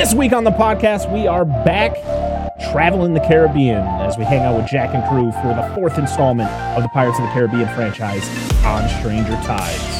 This week on the podcast, we are back traveling the Caribbean as we hang out with Jack and crew for the fourth installment of the Pirates of the Caribbean franchise on Stranger Tides.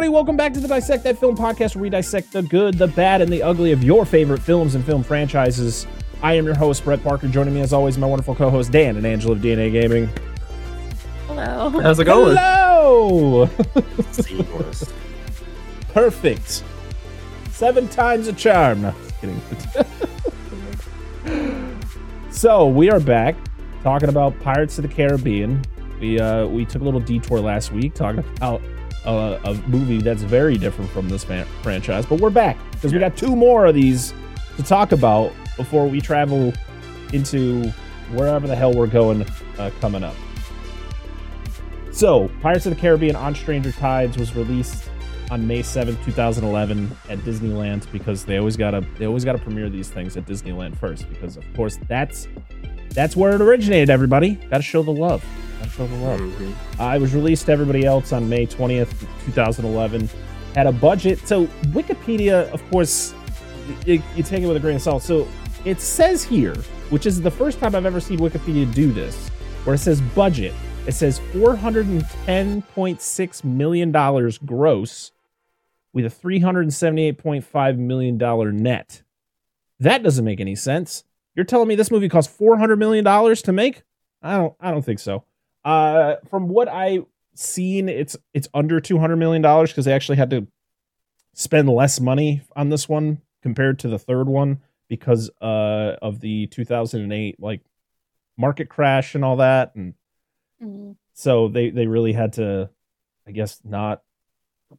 Everybody? Welcome back to the Dissect That Film podcast, where we dissect the good, the bad, and the ugly of your favorite films and film franchises. I am your host, Brett Parker. Joining me, as always, my wonderful co-host Dan and Angela of DNA Gaming. Hello. How's it going? Hello. Perfect. Seven times a charm. No, just kidding. so we are back talking about Pirates of the Caribbean. We uh, we took a little detour last week talking about uh, a movie that's very different from this fan- franchise, but we're back because we got two more of these to talk about before we travel into wherever the hell we're going uh, coming up. So, Pirates of the Caribbean on Stranger Tides was released on May 7th, 2011 at Disneyland because they always got to they always got to premiere these things at Disneyland first because of course that's that's where it originated everybody. Got to show the love. Got to show the love. Mhm. Uh, it was released to everybody else on May 20th, 2011. Had a budget. So, Wikipedia, of course, you, you take it with a grain of salt. So, it says here, which is the first time I've ever seen Wikipedia do this, where it says budget. It says $410.6 million gross with a $378.5 million net. That doesn't make any sense. You're telling me this movie cost $400 million to make? I don't I don't think so. Uh, from what I seen, it's it's under two hundred million dollars because they actually had to spend less money on this one compared to the third one because uh of the two thousand and eight like market crash and all that, and Mhm. so they they really had to, I guess, not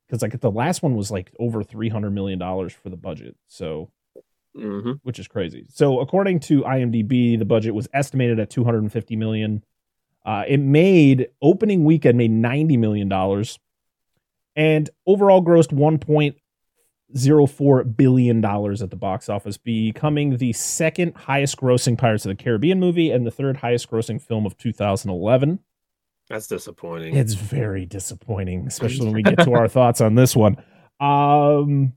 because like the last one was like over three hundred million dollars for the budget, so Mhm. which is crazy. So according to IMDb, the budget was estimated at 250 million. Uh, it made opening weekend made 90 million dollars, and overall grossed 1.04 billion dollars at the box office, becoming the second highest grossing Pirates of the Caribbean movie and the third highest grossing film of 2011. That's disappointing. It's very disappointing, especially when we get to our thoughts on this one. Um,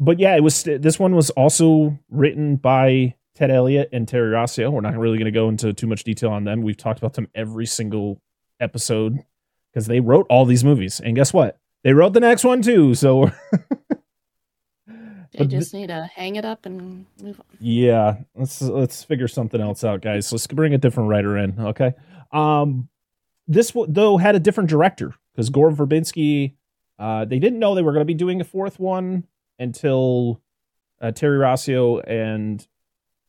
but yeah, it was. This one was also written by Ted Elliott and Terry Rossio. We're not really going to go into too much detail on them. We've talked about them every single episode because they wrote all these movies, and guess what? They wrote the next one too. So They just need to hang it up and move on. Yeah, let's let's figure something else out, guys. Let's bring a different writer in, okay? Um, this though had a different director because Gore Verbinski. Uh, they didn't know they were going to be doing a fourth one until uh, Terry Rossio and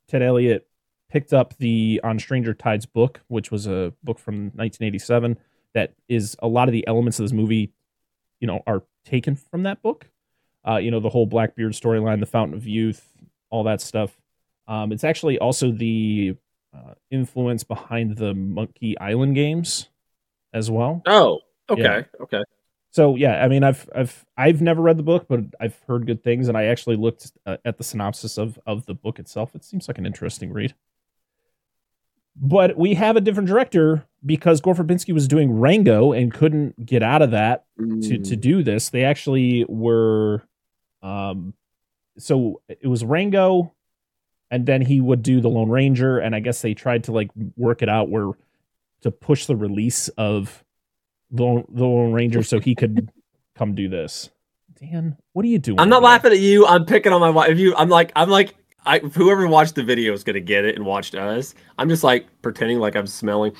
Ted Elliott picked up the On Stranger Tides book, which was a book from 1987 that is a lot of the elements of this movie, you know, are taken from that book. Uh, you know, the whole Blackbeard storyline, the Fountain of Youth, all that stuff. Um, it's actually also the uh, influence behind the Monkey Island games as well. oh, okay, Yeah. okay. So yeah, I mean, I've I've I've never read the book, but I've heard good things, and I actually looked uh, at the synopsis of of the book itself. It seems like an interesting read. But we have a different director because Gore Verbinski was doing Rango and couldn't get out of that to to Mm. do this. They actually were, um, so it was Rango, and then he would do the Lone Ranger, and I guess they tried to like work it out where to push the release of the Lone, the Lone Ranger so he could come do this. Dan, what are you doing? I'm not there? laughing at you. I'm picking on my wife. If you, I'm like, I'm like, I whoever watched the video is gonna get it and watched us. I'm just like pretending like I'm smelling,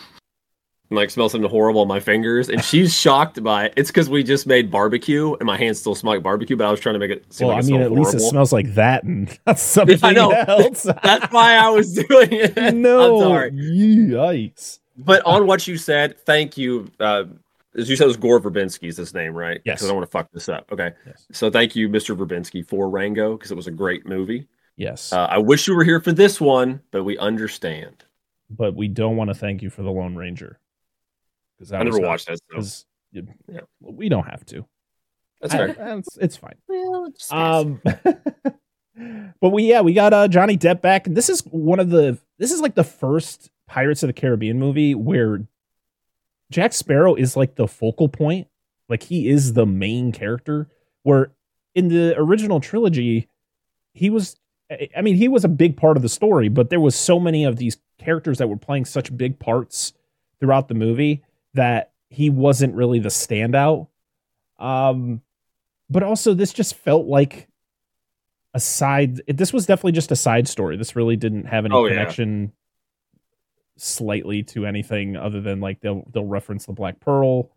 like smell something horrible on my fingers, and she's shocked by it. It's because we just made barbecue and my hands still smell like barbecue, but I was trying to make it seem Well, like I mean, at least it smells like that and not something know. else. That's why I was doing it. no, I'm sorry. yikes. but on what you said, thank you. Uh, as you said, it was Gore Verbinski's his name, right? Yes. Because I don't want to fuck this up. Okay. Yes. So thank you, Mr. Verbinski, for Rango because it was a great movie. Yes, Uh, I wish you were here for this one, but we understand. but we don't want to thank you for the Lone Ranger because I never watched that. So Because Yeah. we don't have to. that's I- fair. it's, it's fine. Well, just. Um, but we yeah we got uh, Johnny Depp back. And This is one of the this is like the first Pirates of the Caribbean movie where Jack Sparrow is like the focal point. Like he is the main character. Where in the original trilogy, he was. I- mean, he was a big part of the story, but there was so many of these characters that were playing such big parts throughout the movie that he wasn't really the standout. Um, but also this just felt like a side. This was definitely just a side story. This really didn't have any Oh, connection slightly to anything other than like they'll they'll reference the Black Pearl,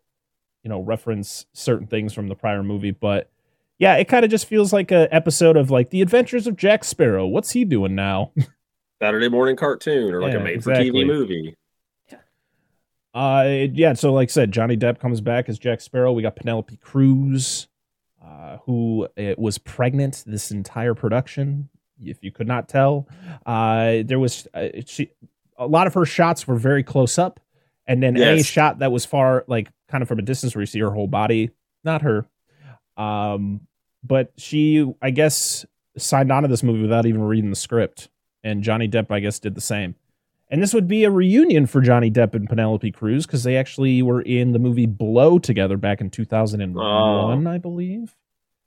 you know, reference certain things from the prior movie, but yeah, it kind of just feels like a episode of like the Adventures of Jack Sparrow. What's he doing now? Saturday morning cartoon or like Yeah, a made for. TV movie. Yeah. Uh, yeah. So, like I said, Johnny Depp comes back as Jack Sparrow. We got Penelope Cruz, uh, who uh, was pregnant this entire production. If you could not tell, uh, there was uh, she. A lot of her shots were very close up, and then any shot that was far, like kind of from a distance where you see her whole body, not her. Um, but she, I guess, signed on to this movie without even reading the script, and Johnny Depp, I guess, did the same. And this would be a reunion for Johnny Depp and Penelope Cruz because they actually were in the movie Blow together back in 2001, I believe,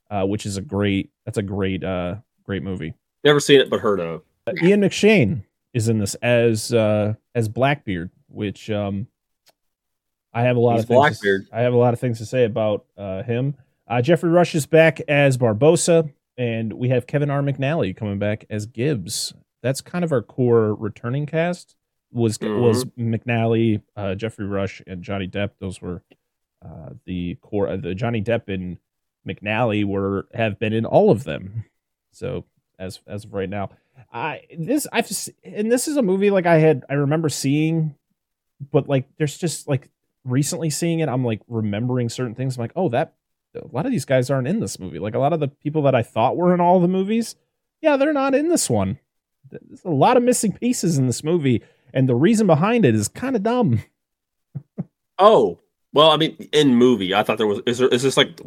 uh, which is a great. That's a great, uh, great movie. Never seen it, but heard of. Uh, Ian McShane is in this as uh, as Blackbeard, which um, I have a lot He's of things. Blackbeard. I have a lot of things to say about uh, him. Uh, Geoffrey Rush is back as Barbossa, and we have Kevin R. McNally coming back as Gibbs. That's kind of our core returning cast. Was was McNally, uh, Geoffrey Rush, and Johnny Depp. Those were uh, the core. Uh, the Johnny Depp and McNally were have been in all of them. So as as of right now, I this I've and this is a movie like I had I remember seeing, but like there's just like recently seeing it, I'm like remembering certain things. I'm like, oh, that a lot of these guys aren't in this movie. Like a lot of the people that I thought were in all the movies, yeah, they're not in this one. There's a lot of missing pieces in this movie, and the reason behind it is kind of dumb. Oh, well, I mean, in movie, I thought there was. Is there is this like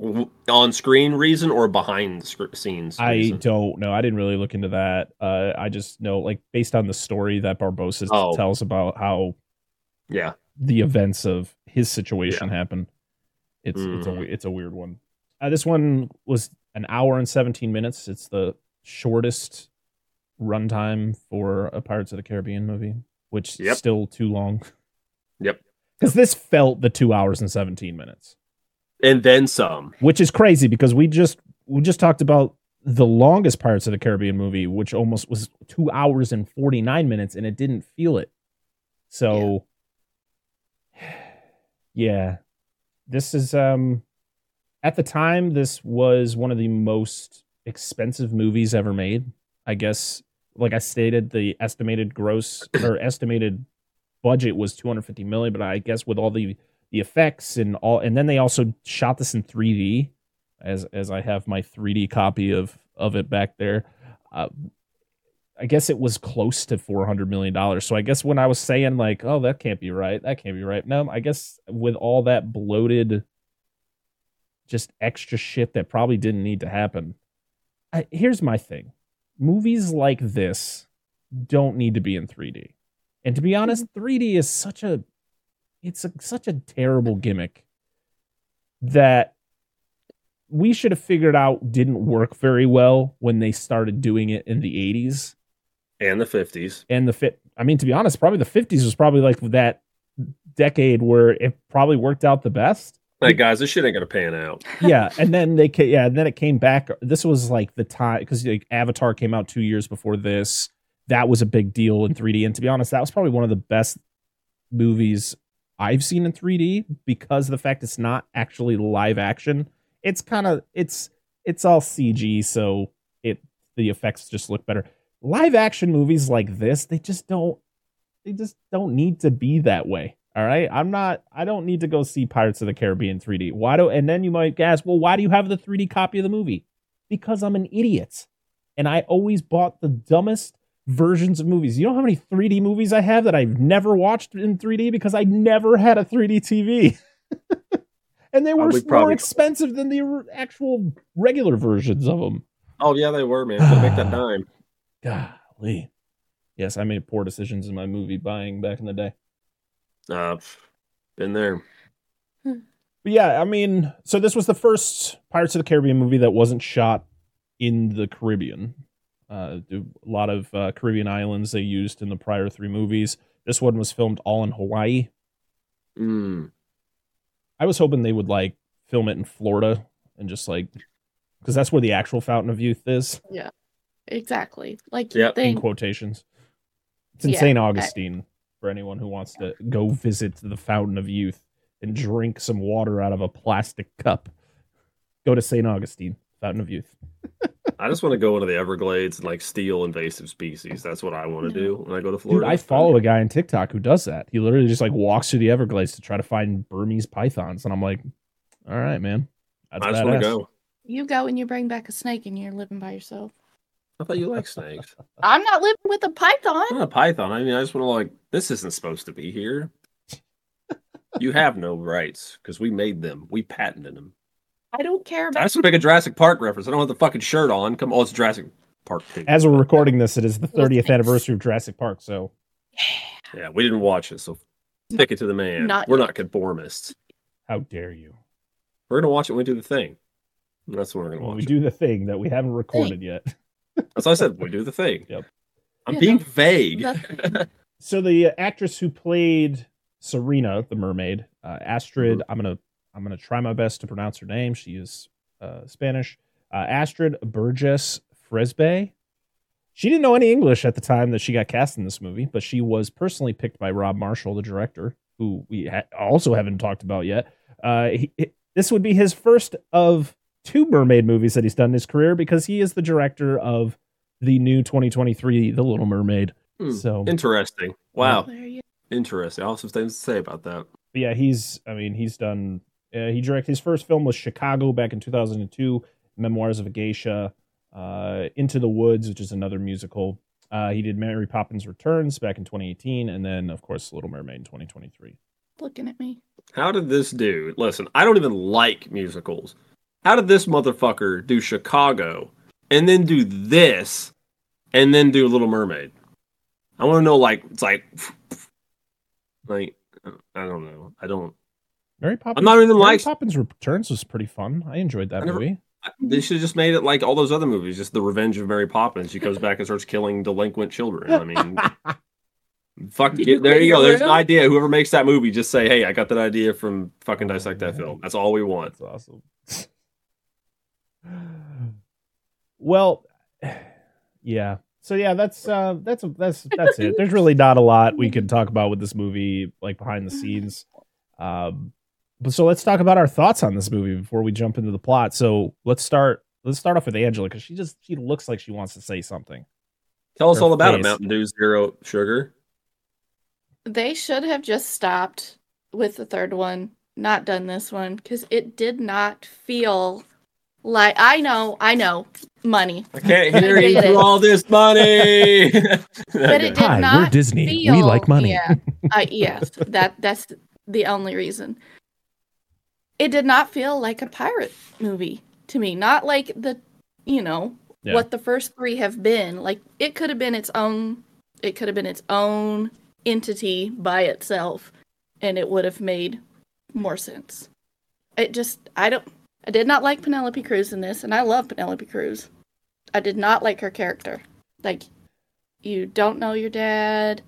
on screen reason or behind the sc- scenes? I don't know. I didn't really look into that. Uh, I just know, like, based on the story that Barbossa Oh. tells about how yeah. the events of his situation happened, It's it's a Mhm. it's a weird one. Uh, this one was an hour and seventeen minutes. It's the shortest runtime for a Pirates of the Caribbean movie, which Yep. is still too long. Yep. Because this felt the two hours and seventeen minutes, And then some. which is crazy because we just we just talked about the longest Pirates of the Caribbean movie, which almost was two hours and forty nine minutes, and it didn't feel it. So, yeah, this is um at the time this was one of the most expensive movies ever made. I guess, like I stated, the estimated gross or estimated budget was 250 million, but I guess with all the the effects and all, and then they also shot this in 3D, as as I have my 3D copy of of it back there. Uh, I guess it was close to 400 million dollars. So I guess when I was saying like, oh, that can't be right, that can't be right. No, I guess with all that bloated, just extra shit that probably didn't need to happen. I, here's my thing: movies like this don't need to be in 3D. And to be hmm. honest, 3D is such a it's a, such a terrible gimmick that we should have figured out didn't work very well when they started doing it in the 80s And the 50s. and the fit I mean to be honest, probably the 50s was probably like that decade where it probably worked out the best. Like, guys, this shit ain't to pan out. yeah, and then they ca- yeah, and then it came back. This was like the time because like Avatar came out two years before this. That was a big deal in mm-hmm. 3D, and to be honest, that was probably one of the best movies I've seen in 3D because of the fact it's not actually live action. It's kind of it's it's all CG, so it the effects just look better. Live action movies like this, they just don't they just don't need to be that way. All right, I'm not. I don't need to go see Pirates of the Caribbean 3D. Why do? And then you might ask, well, why do you have the 3D copy of the movie? Because I'm an idiot, and I always bought the dumbest versions of movies. You know how many 3D movies I have that I've never watched in 3D because I never had a 3D TV. and they were we more probably- expensive than the actual regular versions of them. Oh yeah, they were man. Gotta make that dime. Golly. Yes, I made poor decisions in my movie buying back in the day. Uh, pff, been there. But yeah, I mean, so this was the first Pirates of the Caribbean movie that wasn't shot in the Caribbean. Uh, a lot of uh, Caribbean islands they used in the prior three movies. This one was filmed all in Hawaii. Mm. I was hoping they would like film it in Florida and just like because that's where the actual Fountain of Youth is Yeah, Exactly. Like Yep. you in quotations. It's in Yeah, St. I- Augustine for anyone who wants to go visit the Fountain of Youth and drink some water out of a plastic cup. Go to St. Augustine, Fountain of Youth. I just want to go into the Everglades and like steal invasive species. That's what I want to do when I go to Dude, Florida. I follow a guy on TikTok who does that. He literally just like walks through the Everglades to try to find Burmese pythons, and I'm like, all right, man. That's I just want to go. you go and you bring back a snake and you're living by yourself. I thought you like snakes. I'm not living with a python. I'm not a python. I mean, I just want to like this isn't supposed to be here. You have no rights because we made them. We patented them. I don't care about. I about. just want to make a Jurassic Park reference. I don't have the fucking shirt on. Come on, it's Jurassic Park too. As we're recording this, it is the Well, 30th thanks. anniversary of Jurassic Park. So Yeah, we didn't watch it, so stick it to the man. Not we're yet. not conformists. how dare you? We're gonna watch it when we do the thing. That's when we're gonna When watch we it. do the thing that we haven't recorded yet. That's what I said. We do the thing. Yep. I'm Yeah, being vague. So the actress who played Syrena, the mermaid, uh, Astrid, I'm gonna I'm gonna try my best to pronounce her name. She is uh, Spanish. Uh, Astrid Burgess Fresbe. She didn't know any English at the time that she got cast in this movie, but she was personally picked by Rob Marshall, the director, who we ha- also haven't talked about yet. Uh, he, he- this would be his first of two mermaid movies that he's done in his career because he is the director of the new 2023 The Little Mermaid. Hmm, So Interesting. Wow. There Interesting. I also have things to say about that. But yeah, he's. I mean, he's done. Uh, he directed his first film was Chicago back in 2002, Memoirs of a Geisha, uh, Into the Woods, which is another musical. Uh, he did Mary Poppins Returns back in 2018, and then of course Little Mermaid in 2023. Looking at me. How did this dude? Listen, I don't even like musicals. How did this motherfucker do Chicago and then do this and then do Little Mermaid? I want to know, like, it's like, like, I don't know. I don't. Mary Poppins. not even Mary like- Poppins Returns was pretty fun. I enjoyed that I never- movie. I- They should have just made it like all those other movies, just the Revenge of Mary Poppins. She goes back and starts killing delinquent children. I mean, fuck. You There you go. There's an idea. Whoever makes that movie, just say, "Hey, I got that idea from fucking dissect that film." That's all we want. That's awesome. well, yeah. So yeah, that's uh that's that's that's it. There's really not a lot we can talk about with this movie, like behind the scenes. Um, but so let's talk about our thoughts on this movie before we jump into the plot. So let's start. Let's start off with Angela because she just she looks like she wants to say something. Tell us Her all about it. Mountain Dew Zero Sugar. They should have just stopped with the third one, not done this one, because it did not feel like I know, I know, money. I can't hear you get for all this money. But it did Hi, we're not Disney. We like money. Yeah, uh, yes, that that's the only reason. It did not feel like a pirate movie to me. Not like the, you know, Yeah. what the first three have been. Like it could have been its own. It could have been its own entity by itself, and it would have made more sense. It just, I don't. I did not like Penelope Cruz in this, and I love Penelope Cruz. I did not like her character. Like, you don't know your dad,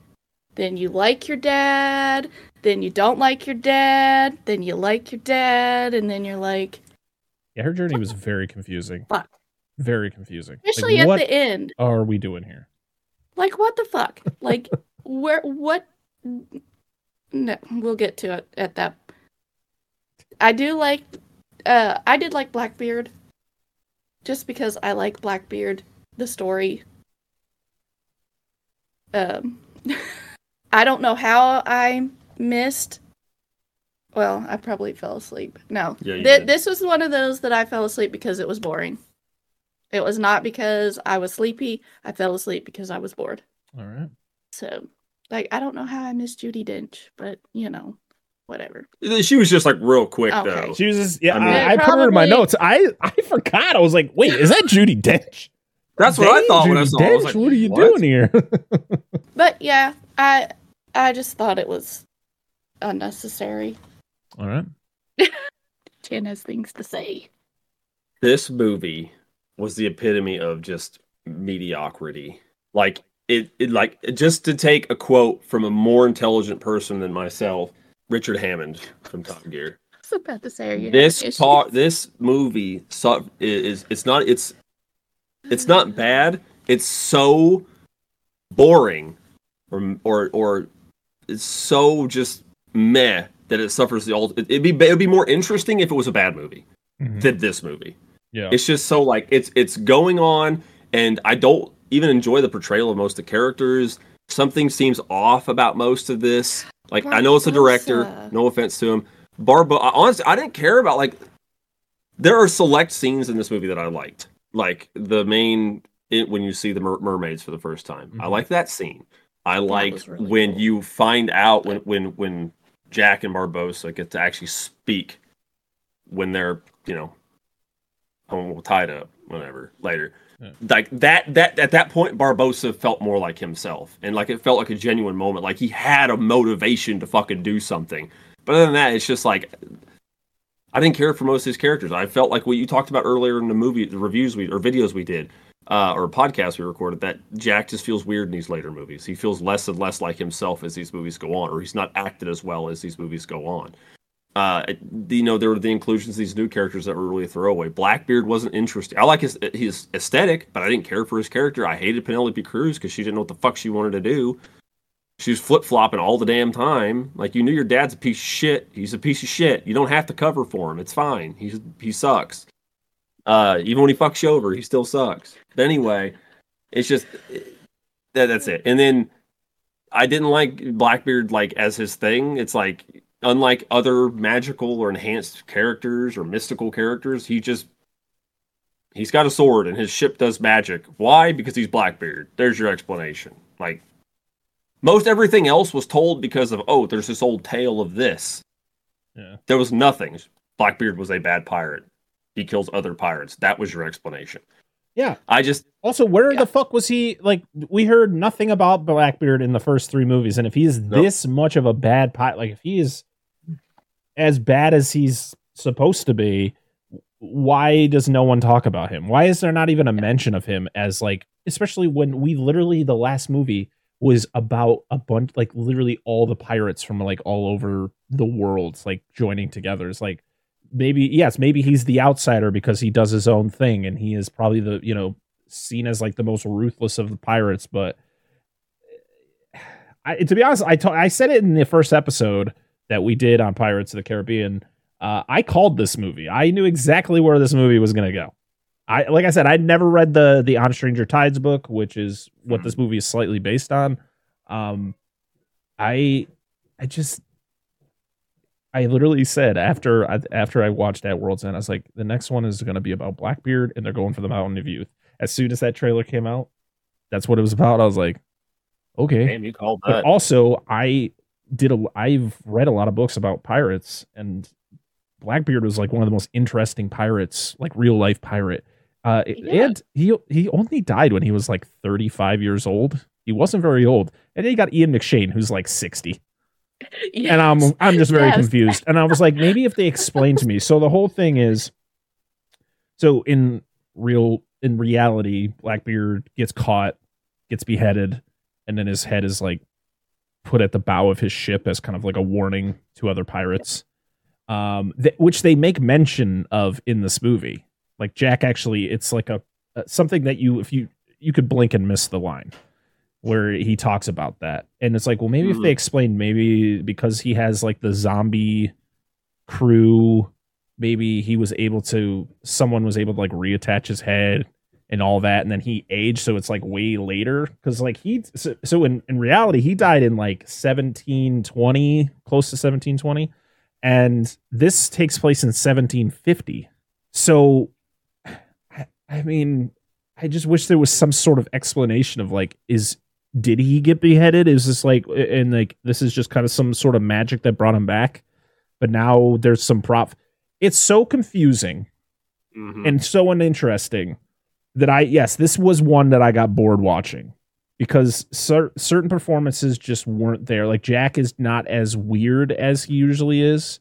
then you like your dad, then you don't like your dad, then you like your dad, and then you're like, Yeah, her journey was very confusing. Fuck. Very confusing. especially like, at what the end, are we doing here? like what the fuck? Like where what? No, we'll get to it at that. I do like, uh, I did like Blackbeard, just because I like Blackbeard, the story. Um, I don't know how I missed. Well, I probably fell asleep. No, Yeah, Th- this was one of those that I fell asleep because it was boring. It was not because I was sleepy. I fell asleep because I was bored. All right. So, like, I don't know how I missed Judi Dench, but you know, whatever. She was just like real quick Okay. though. She was just, yeah, I mean- I, I put her in my notes. I I forgot. I was like, wait, is that Judi Dench? That's what I Dang, thought when I Judi saw. it. I was like, what are you "What?" doing here? But yeah, I I just thought it was unnecessary. All right. Jen has things to say. This movie was the epitome of just mediocrity. Like it, it like just to take a quote from a more intelligent person than myself, Richard Hammond from Top Gear. I was about to say, are you this having talk this movie su- is it's not it's it's not bad it's so boring or or or it's so just meh that it suffers the old it'd be it'd be more interesting if it was a bad movie Mhm. than this movie. Yeah. it's just so like it's it's going on and i don't even enjoy the portrayal of most of the characters. Something seems off about most of this. Like i know it's a director. No offense to him. Barbo I- honestly i didn't care about like there are select scenes in this movie that i liked. Like the main it, when you see the mer- mermaids for the first time. I Mhm. like that scene. I like really when cool. you find out when when when jack and barbossa get to actually speak when they're you know oh, home tied up whatever later. Yeah. like that that at that point barbossa felt more like himself. And like it felt like a genuine moment. Like he had a motivation to fucking do something. But other than that it's just like i didn't care for most of his characters. I felt like what you talked about earlier in the movie the reviews we or videos we did uh, or podcast we recorded that jack just feels weird in these later movies he feels less and less like himself as these movies go on or he's not acted as well as these movies go on uh, you know, there were the inclusions of these new characters that were really throwaway. Blackbeard wasn't interesting. I like his his aesthetic, but I didn't care for his character. I hated Penelope Cruz because she didn't know what the fuck she wanted to do. She was flip flopping all the damn time. Like you knew your dad's a piece of shit. He's a piece of shit. You don't have to cover for him. It's fine. He's he sucks. Uh, even when he fucks you over, he still sucks. But anyway, it's just that that's it. And then I didn't like Blackbeard like as his thing. It's like unlike other magical or enhanced characters or mystical characters, he just he's got a sword and his ship does magic. Why? Because he's Blackbeard. There's your explanation. Like most everything else was told because of oh, there's this old tale of this. Yeah. There was nothing. Blackbeard was a bad pirate. He kills other pirates. That was your explanation. Yeah. I just Also, where Yeah. the fuck was he? Like, we heard nothing about Blackbeard in the first three movies, and if he is Nope. this much of a bad pilot, like if he is as bad as he's supposed to be, why does no one talk about him? Why is there not even a mention of him as like, especially when we literally the last movie was about a bunch, like literally all the pirates from like all over the world, like joining together. It's like maybe yes, maybe he's the outsider because he does his own thing, and he is probably the you know seen as like the most ruthless of the pirates. But I, to be honest, I I said it in the first episode that we did on Pirates of the Caribbean. Uh, I called this movie. I knew exactly where this movie was going to go. I like I said, I'd never read the the On Stranger Tides book, which is what this movie is slightly based on. Um, I I just I literally said after I, after I watched At World's End, I was like, the next one is going to be about Blackbeard, and they're going for the Mountain of Youth. As soon as that trailer came out, that's what it was about. I was like, okay. damn you called But also, I did a. I've read a lot of books about pirates, and Blackbeard was like one of the most interesting pirates, like real life pirate. Uh, Yeah. and he he only died when he was like 35 years old. He wasn't very old, and then you got Ian McShane, who's like 60 and I'm I'm just very Yes. confused. And I was like, maybe if they explain to me. So the whole thing is, so in real in reality, Blackbeard gets caught, gets beheaded, and then his head is like put at the bow of his ship as kind of like a warning to other pirates, um, th- which they make mention of in this movie. Like Jack actually, it's like a, a something that you if you you could blink and miss the line where he talks about that. And it's like, well, maybe if Mhm. they explained maybe because he has like the zombie crew, maybe he was able to someone was able to like reattach his head and all that, and then he aged, so it's like way later because like he so, so in in reality he died in like 1720, close to 1720, and this takes place in 1750. So, I, I mean, I just wish there was some sort of explanation of like, is did he get beheaded? Is this like, and like this is just kind of some sort of magic that brought him back? But now there's some prop. It's so confusing Mhm. and so uninteresting that I yes, this was one that I got bored watching because cer- certain performances just weren't there. Like Jack is not as weird as he usually is.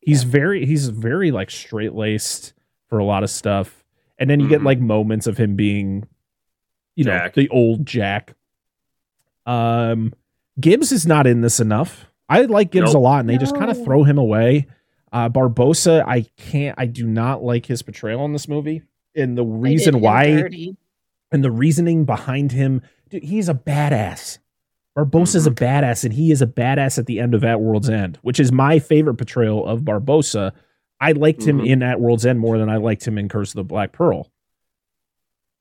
He's very he's very like straight laced for a lot of stuff, and then you get Mhm. like moments of him being, you know, Jack. the old Jack. Um, Gibbs is not in this enough. I like Gibbs Nope. a lot, and they just kind of throw him away. Uh, Barbossa, I can't, I do not like his portrayal in this movie, and the reason why, dirty. and the reasoning behind him. Dude, he's a badass. Barbossa's a badass, and he is a badass at the end of At World's End, which is my favorite portrayal of Barbossa. I liked him Mhm. in At World's End more than I liked him in Curse of the Black Pearl.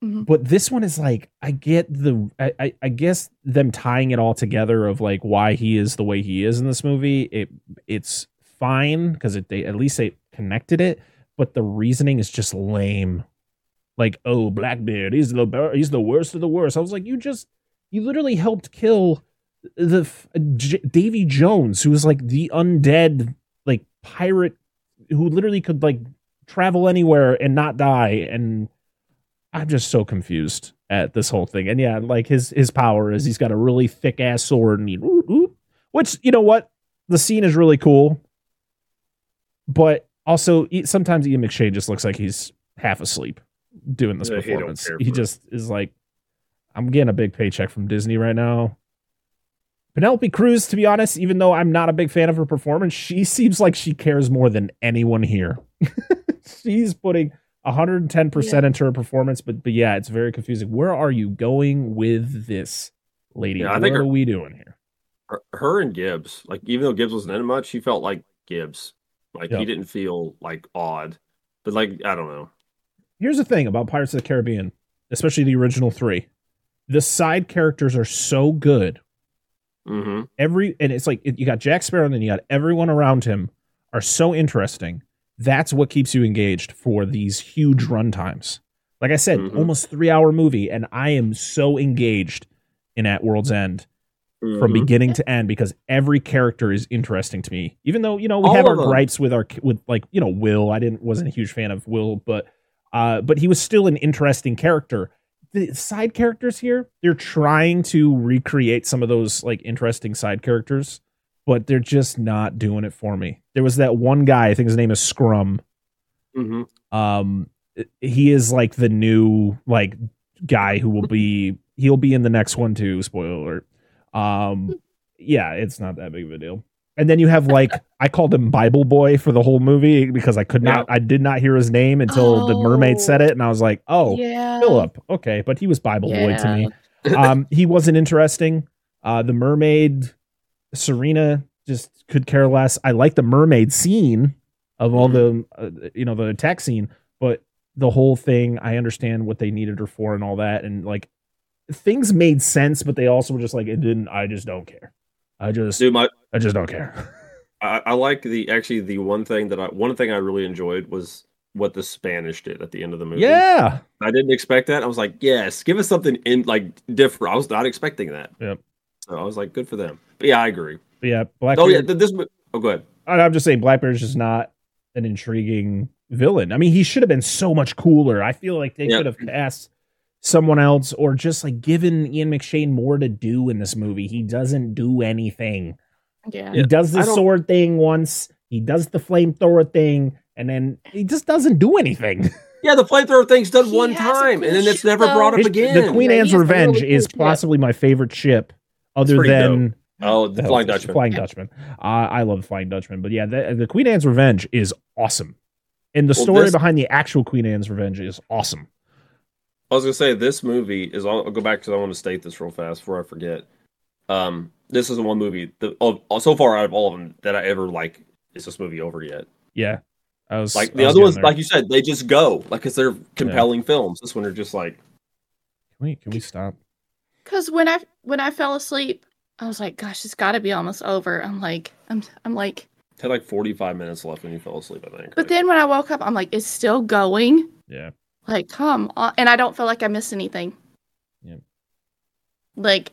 Mhm. But this one is like, I get the, I, I, I guess them tying it all together of like why he is the way he is in this movie. It, it's fine because it, they at least they connected it, but the reasoning is just lame. Like, oh, Blackbeard, he's the he's the worst of the worst. I was like, you just, you literally helped kill the f- J- Davy Jones, who was like the undead like pirate who literally could like travel anywhere and not die and I'm just so confused at this whole thing. And yeah, like his his power is he's got a really thick ass sword and he ooh, ooh, which you know what? The scene is really cool. But also sometimes Ian McShane just looks like he's half asleep doing this Yeah, performance. care He, just is like I'm getting a big paycheck from Disney right now. Penelope Cruz, to be honest, even though I'm not a big fan of her performance, she seems like she cares more than anyone here. She's putting 110% Yeah. into her performance, but but yeah, it's very confusing. Where are you going with this, lady? Yeah, I what think are her- we doing here? her, her and Gibbs, like even though Gibbs wasn't in much, she felt like Gibbs. Like Yeah. he didn't feel like odd, but like I don't know. Here's the thing about Pirates of the Caribbean, especially the original three. The side characters are so good. Mm-hmm. Every and it's like you got Jack Sparrow and then you got everyone around him are so interesting. That's what keeps you engaged for these huge run times. Like I said, Mhm. almost three hour movie, and I am so engaged in At World's End Mm-hmm. from beginning to end because every character is interesting to me. Even though you know we All have our them. gripes with our with like you know Will, I didn't wasn't a huge fan of Will, but uh, but he was still an interesting character. The side characters here, they're trying to recreate some of those like interesting side characters, but they're just not doing it for me. There was that one guy, I think his name is Scrum. hmm Um, he is like the new like guy who will be he'll be in the next one too. Spoiler alert. Um, yeah, it's not that big of a deal. And then you have like I called him Bible Boy for the whole movie because I could not I did not hear his name until the mermaid Oh. said it, and I was like, oh, yeah. Philip, okay, but he was Bible Boy to me um, he wasn't interesting. Uh, the mermaid, Syrena, just could care less. I like the mermaid scene of all the, uh, you know, the attack scene, but the whole thing, I understand what they needed her for and all that, and like things made sense, but they also were just like it didn't. I just don't care. I just, Dude, my I just don't care. I, I like the actually the one thing that I one thing I really enjoyed was what the Spanish did at the end of the movie. yeah, I didn't expect that. I was like, yes, give us something in like different. I was not expecting that. Yep. So I was like, good for them. But yeah, I agree. but yeah. Black. Oh yeah, th- this. Oh, go ahead. I'm just saying Blackbeard's just not an intriguing villain. I mean, he should have been so much cooler. I feel like they Yeah. could have cast someone else or just like given Ian McShane more to do in this movie. He doesn't do anything. Yeah. He does the sword thing once, he does the flamethrower thing, and then he just doesn't do anything. Yeah, the flamethrower thing's done He one time, and then it's ship, never brought up again. the Queen Yeah, Anne's he has a Revenge really is possibly my favorite ship, other than oh, the the Flying? Dutchman. Flying Dutchman. Uh, I love the Flying Dutchman, but yeah, the, the Queen Anne's Revenge is awesome, and the Well, story this- behind the actual Queen Anne's Revenge is awesome. I was gonna say this movie is. I'll, I'll go back because I want to state this real fast before I forget. Um, this is the one movie that of, so far out of all of them that I ever like. Is this movie over yet? Yeah, I was Like the was other ones, there. like you said, they just go like because they're compelling films. This one are just like Can we can we stop? Cause when I when I fell asleep, I was like, "Gosh, it's got to be almost over." I'm like, I'm I'm like, had like forty five minutes left when you fell asleep. I think. but then when I woke up, I'm like, "It's still going." Yeah. Like, come on, and I don't feel like I missed anything. Yeah. Like,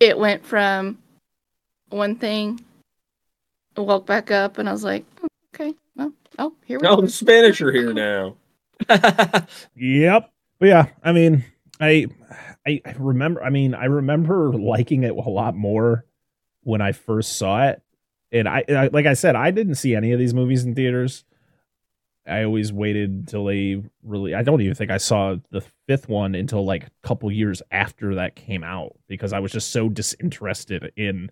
it went from one thing, I woke back up, and I was like, "Oh, "Okay, well, oh, here we oh, go." Oh, the Spanish are here now. Yep. But yeah, I mean, I, I I remember. I mean, I remember liking it a lot more when I first saw it, and I, I like I said, I didn't see any of these movies in theaters. I always waited until they really. I don't even think I saw the fifth one until like a couple years after that came out because I was just so disinterested in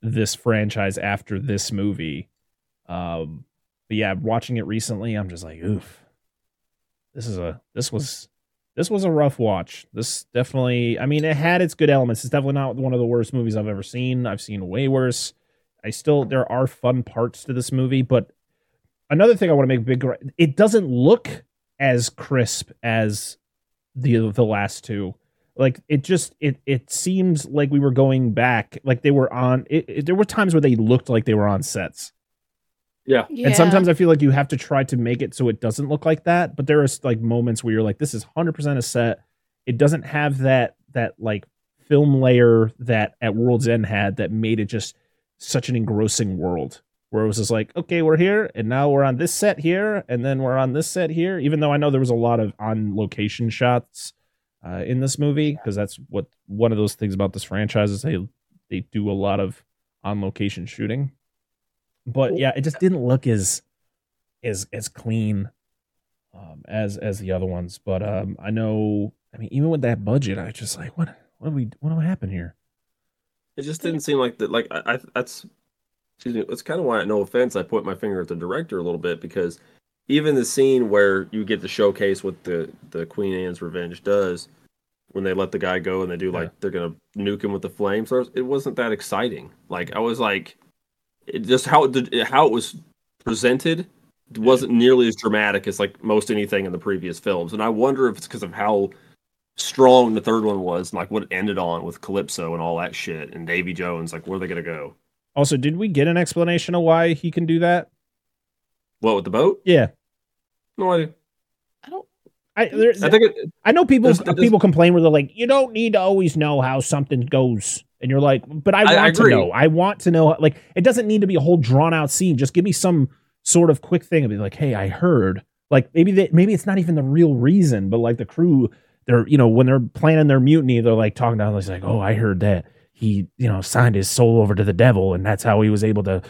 this franchise after this movie. Um, but yeah, watching it recently, I'm just like, oof. This is a this was this was a rough watch. This definitely, I mean, it had its good elements. It's definitely not one of the worst movies I've ever seen. I've seen way worse. I still there are fun parts to this movie, but another thing I want to make big it doesn't look as crisp as the the last two. Like it just it it seems like we were going back, like they were on. It, it- there were times where they looked like they were on sets. Yeah. Yeah. And sometimes I feel like you have to try to make it so it doesn't look like that. But there are like moments where you're like, this is 100% a set. It doesn't have that that like film layer that at World's End had that made it just such an engrossing world. Where it was just like, okay, we're here, and now we're on this set here, and then we're on this set here. Even though I know there was a lot of on location shots uh, in this movie, because that's what one of those things about this franchise is they they do a lot of on location shooting but yeah, it just didn't look as as as clean um, as as the other ones. But um, I know, I mean, even with that budget, I just like what what do we what do happen here? It just didn't seem like that. Like I, I that's, excuse me. That's kind of why, no offense, I point my finger at the director a little bit because even the scene where you get to showcase what the the Queen Anne's Revenge does, when they let the guy go and they do like Yeah. they're gonna nuke him with the flamethrowers, it wasn't that exciting. Like I was like, it just how it how it was presented wasn't nearly as dramatic as like most anything in the previous films, and I wonder if it's because of how strong the third one was, and like what it ended on with Calypso and all that shit, and Davy Jones. Like, where are they gonna go? Also, did we get an explanation of why he can do that? What with the boat? Yeah, No idea. I don't. I there, I think it, I know people There's- there's- people complain where they're like, you don't need to always know how something goes. And you're like, but I want I to know. I want to know. Like, it doesn't need to be a whole drawn out scene. Just give me some sort of quick thing and be like, hey, I heard. Like maybe they, maybe it's not even the real reason, but like the crew, they're you know when they're planning their mutiny, they're like talking down. It's like, oh, I heard that he you know signed his soul over to the devil, and that's how he was able to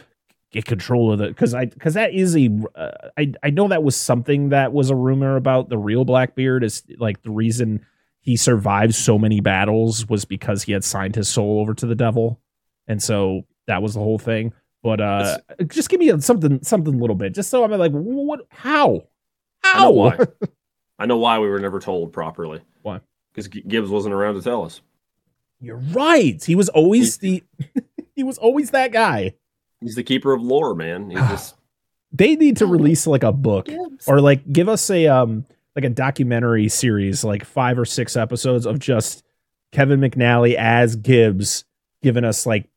get control of the because I because that is a uh, I I know that was something that was a rumor about the real Blackbeard is like the reason he survived so many battles was because he had signed his soul over to the devil, and so that was the whole thing. But uh, just give me something something a little bit, just so I'm like, what? How? I know How? why. I know why we were never told properly. Why? Because Gibbs wasn't around to tell us. You're right. He was always the he was always that guy. He's the keeper of lore, man. He's just They need to Oh. release like a book Gibbs. or like give us a um like a documentary series like five or six episodes of just Kevin McNally as Gibbs giving us like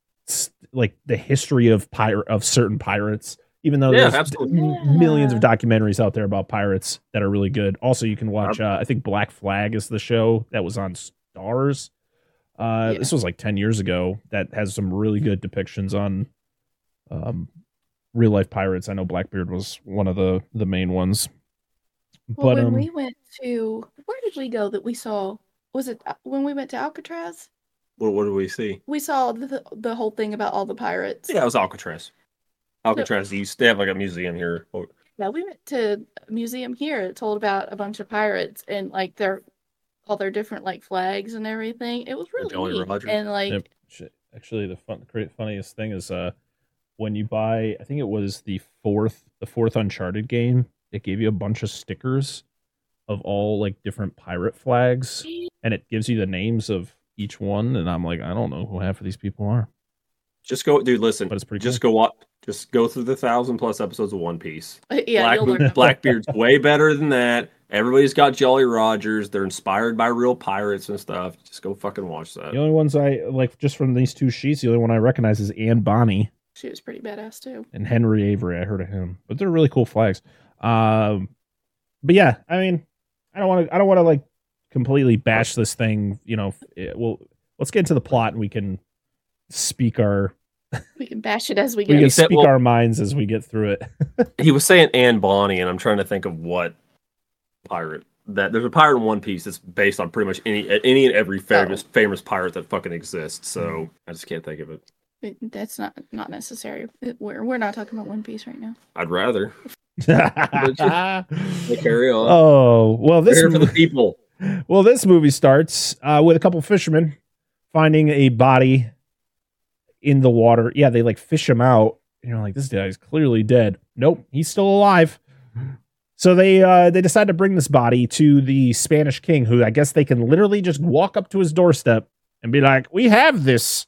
like the history of pirate of certain pirates even though Yeah, there's m- millions of documentaries out there about pirates that are really good. Also you can watch uh, I think Black Flag is the show that was on Starz uh Yeah. this was like 10 years ago that has some really good depictions on um real life pirates. I know Blackbeard was one of the the main ones Well, but when um we went to where did we go that we saw? Was it uh, when we went to Alcatraz? what, what do we see? We saw the the whole thing about all the pirates. Yeah, it was Alcatraz. Alcatraz East. They have like a museum here. Oh, Yeah, we went to a museum here. It told about a bunch of pirates and like their all their different like flags and everything. It was really Jolly neat. Rogers. And like Yep. Actually, the fun, great, funniest thing is uh, when you buy, I think it was the fourth, the fourth Uncharted game. It gave you a bunch of stickers of all like different pirate flags, and it gives you the names of each one. And I'm like, I don't know who half of these people are. Just go, dude. Listen, But it's pretty just go watch. Just go through the thousand plus episodes of One Piece. Uh, yeah, Black. Blackbeard's way better than that. Everybody's got Jolly Rogers. They're inspired by real pirates and stuff. Just go fucking watch that. The only ones I like just from these two sheets, the only one I recognize is Anne Bonny She was pretty badass too. and Henry Avery. I heard of him, but they're really cool flags. Um, but yeah, I mean, I don't want to. I don't want to like completely bash this thing. You know, it, well, let's get into the plot and we can speak our We can bash it as we we go. can said- speak well- our minds as we get through it. He was saying Anne Bonny, and I'm trying to think of what pirate that there's a pirate in One Piece that's based on pretty much any any and every famous famous pirate that fucking exists. So I just can't think of it. It- That's not not necessary. We're we're not talking about One Piece right now. I'd rather We'll carry on. oh well, We're this here for the people. Well, this movie starts uh, with a couple fishermen finding a body in the water. Yeah, they like fish him out. And you're like, this guy's clearly dead. Nope, he's still alive. So they uh, they decide to bring this body to the Spanish king, who I guess they can literally just walk up to his doorstep and be like, "We have this,"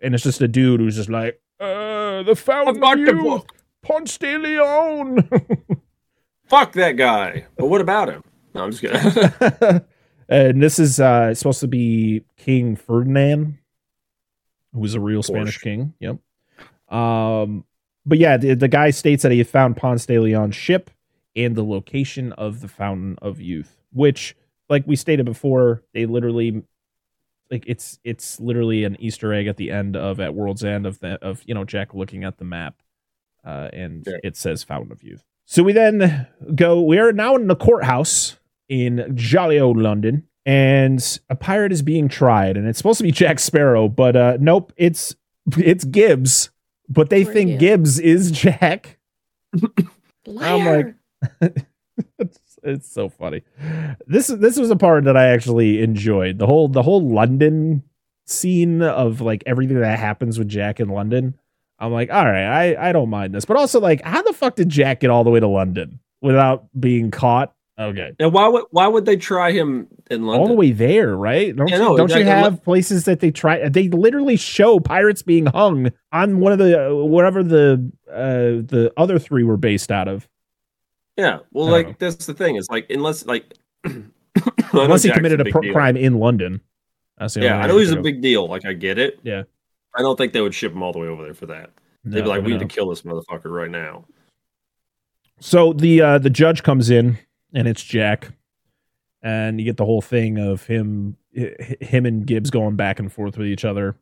and it's just a dude who's just like, "Uh, the fountain of youth, book." Ponce de Leon." Fuck that guy. But what about him? No, I'm just kidding. and this is uh supposed to be King Ferdinand, who was a real Spanish king. Yep. Um, but yeah, the, the guy states that he found Ponce de Leon's ship and the location of the Fountain of Youth, which, like we stated before, they literally like it's it's literally an Easter egg at the end of at World's End of the of you know Jack looking at the map, uh, and Yeah. it says Fountain of Youth. So we then go. We are now in the courthouse in jolly old London, and a pirate is being tried, and it's supposed to be Jack Sparrow, but uh, nope, it's it's Gibbs. But they Poor think Gibbs is Jack. I'm like, it's, it's so funny. This this was a part that I actually enjoyed. The whole the whole London scene of like everything that happens with Jack in London. I'm like, all right, I I don't mind this, but also like, how the fuck did Jack get all the way to London without being caught? Okay, and why would why would they try him in London? all the way there, right? Don't Yeah, you, no, don't you exactly. have places that they try? They literally show pirates being hung on one of the whatever the uh the other three were based out of. Yeah. Well, like know. that's the thing. Is like unless like Unless he committed a pro- crime in London. That's the only Yeah, I know he's a big deal. Like I get it. Yeah. I don't think they would ship him all the way over there for that. of. They'd be No, like, we no. need to kill this motherfucker right now. So the uh the judge comes in and it's Jack, and you get the whole thing of him him and Gibbs going back and forth with each other,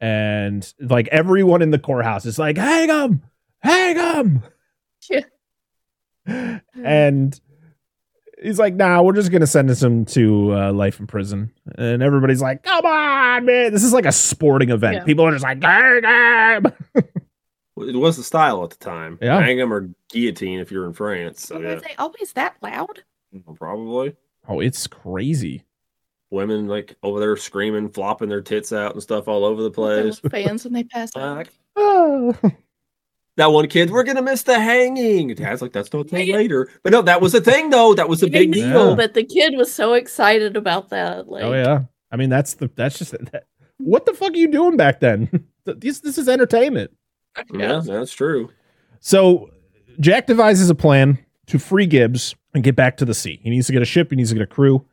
and like everyone in the courthouse is like, "Hang him, hang him," Yeah. and he's like, "Nah, we're just gonna sentence him to uh, life in prison," and everybody's like, "Come on, man, this is like a sporting event. Yeah. People are just like, hang him." It was the style at the time. Yeah. Hang him or guillotine if you're in France. So Were yeah, they always that loud? probably Oh, it's crazy. women like over there screaming, flopping their tits out and stuff all over the place. fans when they pass out. like, Oh. that one kid, we're gonna miss the hanging. Dad's like, that's no thing Yeah. later. But no, that was a thing though. That was a big know, deal. But the kid was so excited about that. Like, oh yeah. I mean, that's the that's just that, what the fuck are you doing back then? this this is entertainment. Yeah, that's true. So Jack devises a plan to free Gibbs and get back to the sea. He needs to get a ship. He needs to get a crew.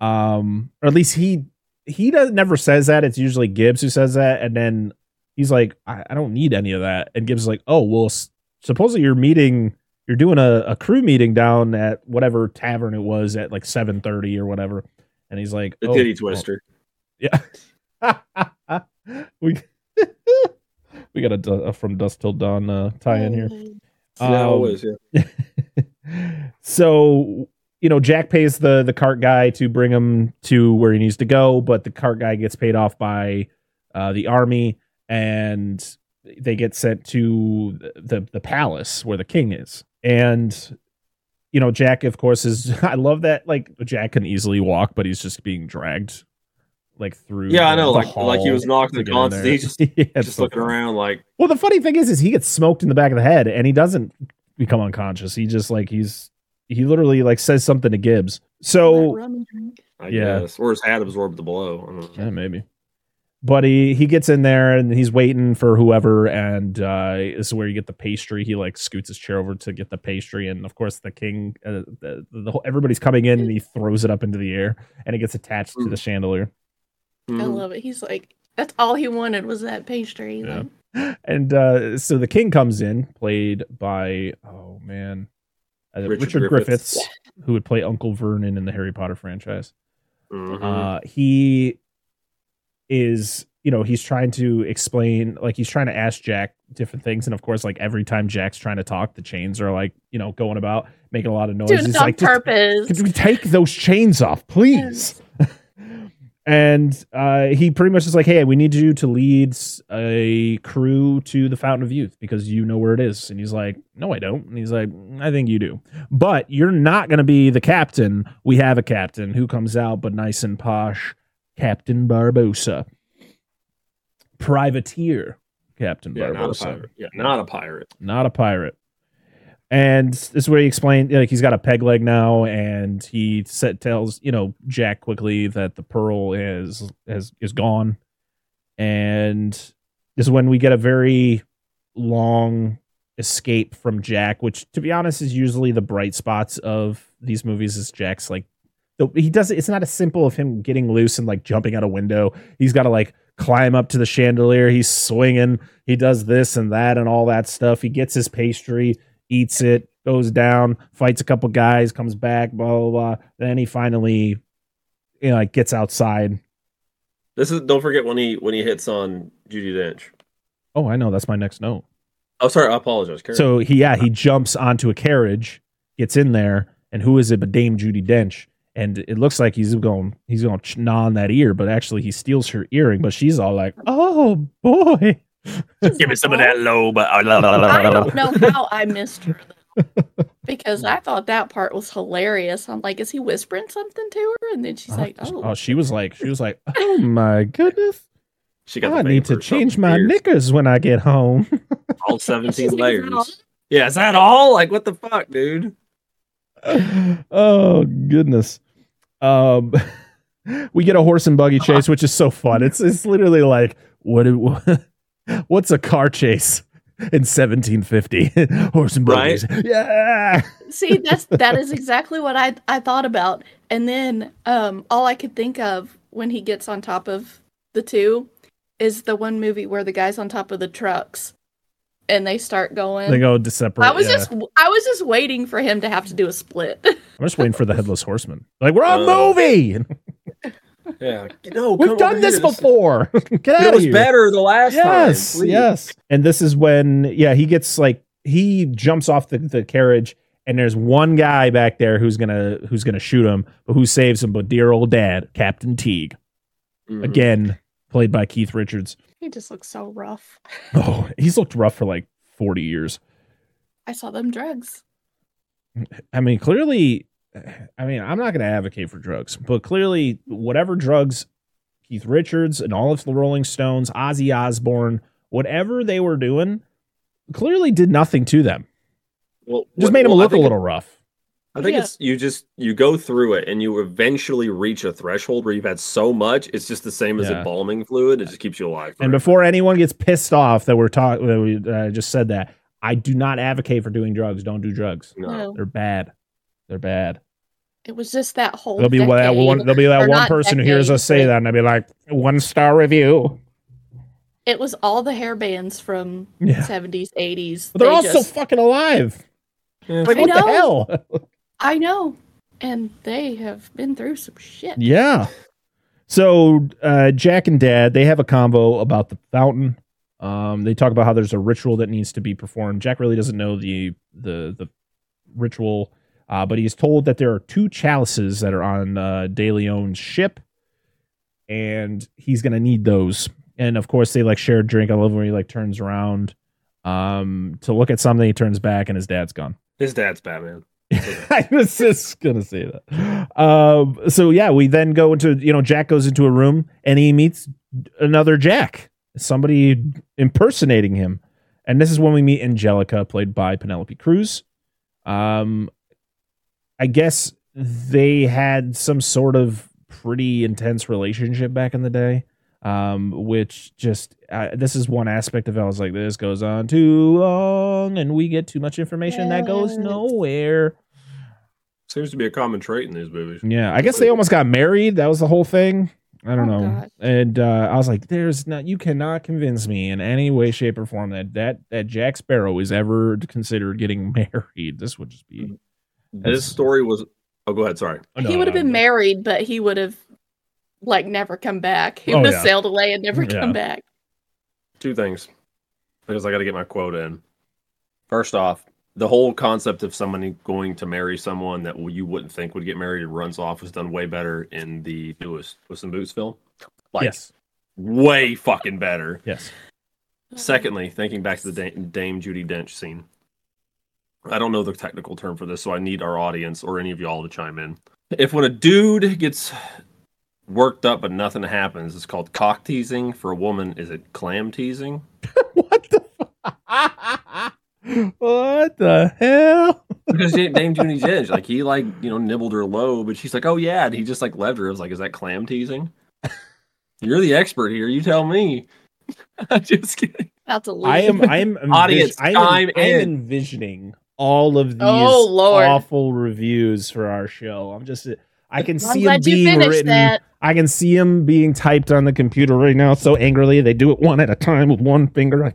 Um, or at least he he does never says that. It's usually Gibbs who says that, and then he's like, I, I don't need any of that. And Gibbs is like, Oh well, s- supposedly you're meeting. You're doing a, a crew meeting down at whatever tavern it was at like seven thirty or whatever, and he's like, The "Oh, titty twister. yeah. we we got a, a from dusk till dawn uh, tie in here. yeah, Um, always. Yeah. so you know, Jack pays the the cart guy to bring him to where he needs to go, but the cart guy gets paid off by uh, the army, and they get sent to the the palace where the king is. And you know, Jack, of course, is. I love that. Like Jack can easily walk, but he's just being dragged like through. Yeah, I know. the Like like he was knocking to the constant. He's just, Yeah, just so looking funny. around like Well, the funny thing is, is he gets smoked in the back of the head, and he doesn't become unconscious. He just like he's he literally like says something to Gibbs. So rum and drink. I Yeah. guess. Or his hat absorbed the blow. I don't know. yeah, maybe. But he he gets in there and he's waiting for whoever, and uh, this is where you get the pastry. He like scoots his chair over to get the pastry, and of course the king, uh, the, the whole, everybody's coming in, and he throws it up into the air, and it gets attached to Mm. the chandelier. I Mhm. love it. He's like, that's all he wanted was that pastry. Yeah. Like, and uh, so the king comes in, played by oh man, uh, Richard, Richard Griffiths, Griffiths. who would play Uncle Vernon in the Harry Potter franchise. Mhm. Uh, he is, you know, he's trying to explain, like he's trying to ask Jack different things, and of course, like every time Jack's trying to talk, the chains are like, you know, going about making a lot of noise. doing He's like, purpose. could we take those chains off, please? and uh, he pretty much is like, hey, we need you to lead a crew to the Fountain of Youth because you know where it is. And he's like, no, I don't. And he's like, I think you do. But you're not going to be the captain. We have a captain who comes out, but nice and posh. Captain Barbossa. Privateer. Captain yeah, not a Barbossa pirate. Yeah, not a pirate. not a pirate. And this is where he explained, like he's got a peg leg now, and he set, tells you know Jack quickly that the pearl is has is gone, and this is when we get a very long escape from Jack, which to be honest is usually the bright spots of these movies. Is Jack's like, so he does. It's not as simple of him getting loose and like jumping out a window. He's got to like climb up to the chandelier. He's swinging. He does this and that and all that stuff. He gets his pastry, eats it, goes down, fights a couple guys, comes back, blah blah blah. Then he finally, you know, like gets outside. This is don't forget when he when he hits on Judi Dench. Oh, I know. That's my next note. Oh, sorry, I apologize. Carry So he, yeah, he jumps onto a carriage, gets in there, and who is it but Dame Judi Dench? And it looks like he's going, he's going to gnaw on that ear, but actually he steals her earring. But she's all like, "Oh boy, Give me some of that oh. low, but I don't know how I missed her though. because I thought that part was hilarious. I'm like, is he whispering something to her? And then she's uh, like, oh, oh, she was like, she was like, oh my goodness, She got. I need to change my weird. knickers when I get home." All seventeen layers. Oh. Yeah, is that all? Like, what the fuck, dude? Oh goodness. Um, we get a horse and buggy chase, which is so fun. It's it's literally like what? it- What's a car chase in 1750? horse and buggies. Yeah. See, that's that is exactly what I I thought about. And then um all I could think of when he gets on top of the two is the one movie where the guy's on top of the trucks and they start going. They go to separate. I was yeah. just I was just waiting for him to have to do a split. I'm just waiting for the headless horseman. Like we're on Uh, movie. Yeah, no, We've done this here. before. Get It out of was here. better the last yes, time. please. yes. And this is when, yeah, he gets like he jumps off the, the carriage, and there's one guy back there who's gonna who's gonna shoot him, but who saves him? But dear old dad, Captain Teague, Mhm. again played by Keith Richards. He just looks so rough. Oh, he's looked rough for like forty years. I saw them drugs. I mean, clearly, I mean, I'm not going to advocate for drugs, but clearly, whatever drugs Keith Richards and all of the Rolling Stones, Ozzy Osbourne, whatever they were doing, clearly did nothing to them. Well, Just what- made them well, look a think little rough. I think Yeah. it's you just you go through it and you eventually reach a threshold where you've had so much. It's just the same as Yeah. embalming fluid. It just keeps you alive. And forever. before anyone gets pissed off that we're talking, that we uh, just said that, I do not advocate for doing drugs. Don't do drugs. no. No. They're bad. They're bad. It was just that whole There'll be that one. There'll be or that one not person who hears us say that, and I'll be like, one star review. It was all the hair bands from Yeah. 70s, 80s. They're They all so fucking alive. Yeah. Like what the hell? I know. And they have been through some shit. Yeah. So uh, Jack and Dad they have a convo about the fountain. Um, they talk about how there's a ritual that needs to be performed. Jack really doesn't know the the the ritual, uh, but he's told that there are two chalices that are on uh, De Leon's ship, and he's gonna need those. And of course, they like share a drink. I love when he like turns around um, to look at something. He turns back, and his dad's gone. His dad's Batman. I was just gonna say that. Um, so yeah, we then go into you know Jack goes into a room and he meets another Jack, somebody impersonating him, and this is when we meet Angelica, played by Penelope Cruz. Um, I guess they had some sort of pretty intense relationship back in the day. um, which just uh, this is one aspect of it. I was like, this goes on too long, and we get too much information that goes nowhere. Seems to be a common trait in these movies. Yeah, I guess they almost got married. That was the whole thing. I don't Oh, know. God. And uh, I was like, "There's not. You cannot convince me in any way, shape, or form that that that Jack Sparrow is ever considered getting married. This would just be. This story was. Oh, go ahead. Sorry. Oh, no, he would have been no. married, but he would have like never come back. He Oh, would have yeah. sailed away and never Yeah. come back. Two things, because I got to get my quote in. First off, the whole concept of somebody going to marry someone that you wouldn't think would get married and runs off was done way better in the newest Puss in Boots film. Like, yes, way fucking better. yes. Secondly, thinking back to the Dame, Dame Judi Dench scene, I don't know the technical term for this, so I need our audience or any of y'all to chime in. If when a dude gets worked up but nothing happens, it's called cock teasing. For a woman, is it clam teasing? what the? Fu- what the hell? Because Dame Dame Judi Dench, like he like you know nibbled her low, but she's like, oh yeah, and he just like left her. I was like, is that clam teasing? You're the expert here. You tell me. I'm just kidding. That's a I am. I am. envis- Audience, I am, chime I am envisioning all of these Oh, Lord. awful reviews for our show. I'm just. I can I'm see them being written. that. I can see them being typed on the computer right now so angrily. They do it one at a time with one finger.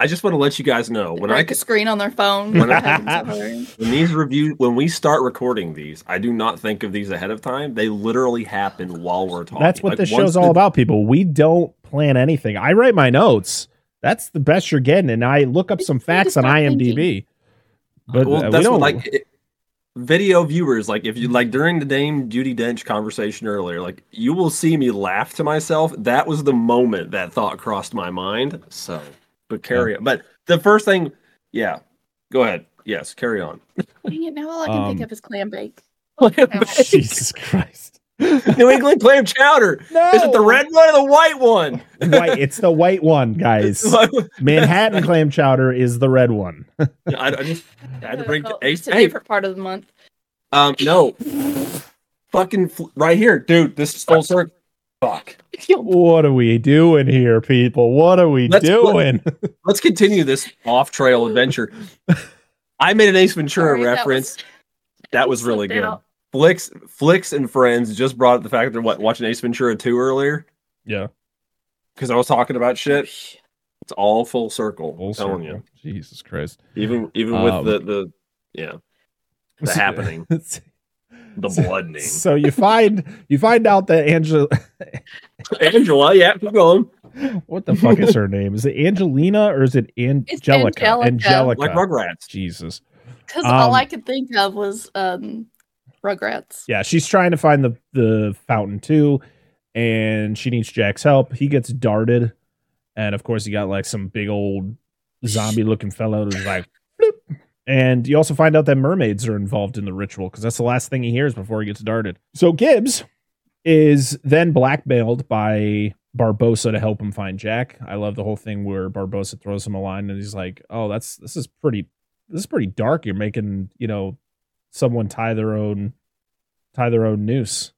I- I just want to let you guys know when I break a screen on their phone. When I- Having so hard. when these reviews when we start recording these, I do not think of these ahead of time. They literally happen while we're talking. That's what Like, this show's the- all about, people. We don't plan anything. I write my notes. That's the best you're getting, and I look up some facts on start IMDb. But well, uh, we that's don't. what, like it- video viewers like if you like during the Dame Judi Dench conversation earlier, like you will see me laugh to myself. That was the moment that thought crossed my mind. So, but carry on. But the first thing, yeah, go ahead. Yes, carry on. Dang it, now all I can think Um, of is clam bake. Jesus Christ! New England clam chowder. No, Is it the red one or the white one? white? It's the white one, guys. Manhattan clam chowder is the red one. I, I just I had to bring. Oh, hey, it's a hey, different part of the month. Um, no. Fucking fl- right here, dude. This is full circle. Fuck. What are we doing here, people? What are we Let's- doing? Let's continue this off-trail adventure. I made an Ace Ventura Sorry, that reference. That was, really good. out. Flicks, Flicks, and friends just brought up the fact that they're what watching Ace Ventura two earlier yeah, because I was talking about shit. It's all full circle. full I'm telling circle. you, Jesus Christ! even even Um, with the the yeah the happening, the bloodening. So you find you find out that Angela, Angela, yeah, keep going. what the fuck is her name? Is it Angelina or is it Angelica? Angelica. Angelica. Like Rugrats. Jesus. Because Um, all I could think of was um, Rugrats. Yeah, she's trying to find the the fountain too, and she needs Jack's help. He gets darted, and of course, he got like some big old zombie looking fellow who's like, bloop. And you also find out that mermaids are involved in the ritual because that's the last thing he hears before he gets darted. So Gibbs is then blackmailed by Barbossa to help him find Jack. I love the whole thing where Barbossa throws him a line and he's like, "Oh, that's this is pretty this is pretty dark. You're making, you know, someone tie their own tie their own noose."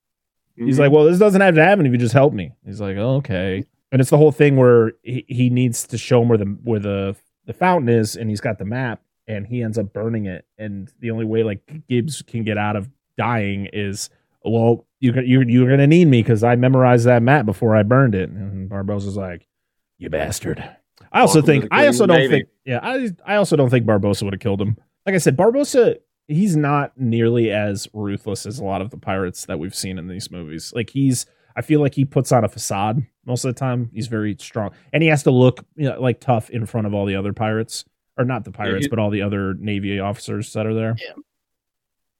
He's Mhm. like, "Well, this doesn't have to happen if you just help me." He's like, oh, "Okay." And it's the whole thing where he, he needs to show him where the where the the fountain is, and he's got the map, and he ends up burning it. And the only way like Gibbs can get out of dying is, well, you you you're gonna need me because I memorized that map before I burned it. And Barbossa's like, "You bastard." I also Welcome think I also don't Navy. think yeah I I also don't think Barbossa would have killed him. Like I said, Barbossa he's not nearly as ruthless as a lot of the pirates that we've seen in these movies. Like he's I feel like he puts on a facade most of the time. He's very strong, and he has to look you know, like tough in front of all the other pirates, or not the pirates, he- but all the other navy officers that are there. Yeah,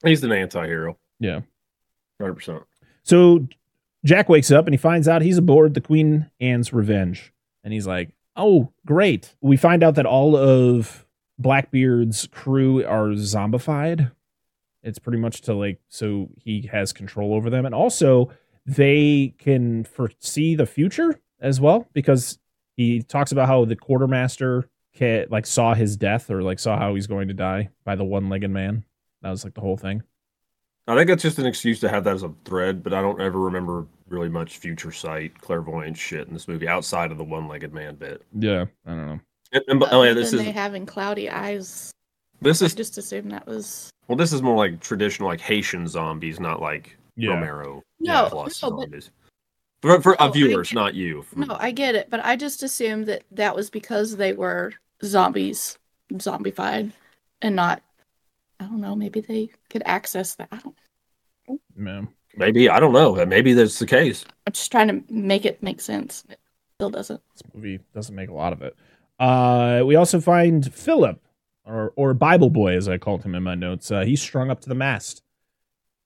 He's an anti-hero. Yeah. Hundred percent. So Jack wakes up and he finds out he's aboard the Queen Anne's Revenge, and he's like, "Oh, great!" We find out that all of Blackbeard's crew are zombified. It's pretty much to like so he has control over them, and also they can foresee the future as well because he talks about how the quartermaster like saw his death or like saw how he's going to die by the one-legged man. That was like the whole thing. I think that's just an excuse to have that as a thread, but I don't ever remember really much future sight, clairvoyant shit in this movie outside of the one-legged man bit. Yeah, I don't know. And, and- oh yeah, this is they having cloudy eyes. this I is just assumed that was well, this is more like traditional like Haitian zombies, not like Yeah. Romero no, plus no, but zombies. For, for uh, No, viewers, get- not you. No, I get it, but I just assumed that that was because they were zombies, zombified, and not. I don't know. Maybe they could access that. I don't. Man. Maybe I don't know. Maybe that's the case. I'm just trying to make it make sense. It still doesn't. This movie doesn't make a lot of it. Uh, we also find Philip, or or Bible Boy, as I called him in my notes. Uh, he's strung up to the mast,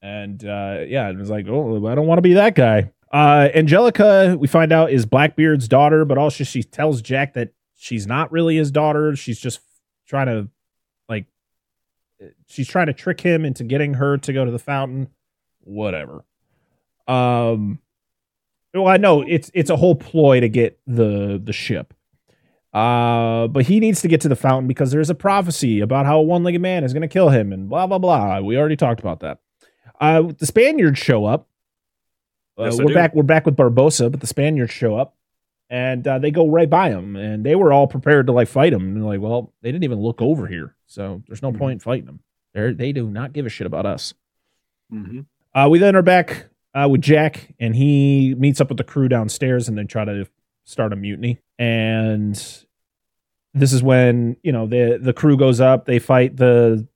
and uh, yeah, it was like, oh, I don't want to be that guy. Uh, Angelica, we find out, is Blackbeard's daughter, but also she tells Jack that she's not really his daughter. She's just trying to, like, she's trying to trick him into getting her to go to the fountain. Whatever. Um, well, I know it's it's a whole ploy to get the the ship. Uh, but he needs to get to the fountain because there's a prophecy about how a one-legged man is going to kill him, and blah blah blah. We already talked about that. Uh, the Spaniards show up. Uh, Yes, we're back. We're back with Barbossa, but the Spaniards show up, and uh, they go right by him, and they were all prepared to like fight him. And they're like, well, they didn't even look over here, so there's no Mhm. point in fighting them. They they do not give a shit about us. Mm-hmm. Uh, we then are back uh, with Jack, and he meets up with the crew downstairs, and they try to start a mutiny. And this is when you know the the crew goes up. They fight the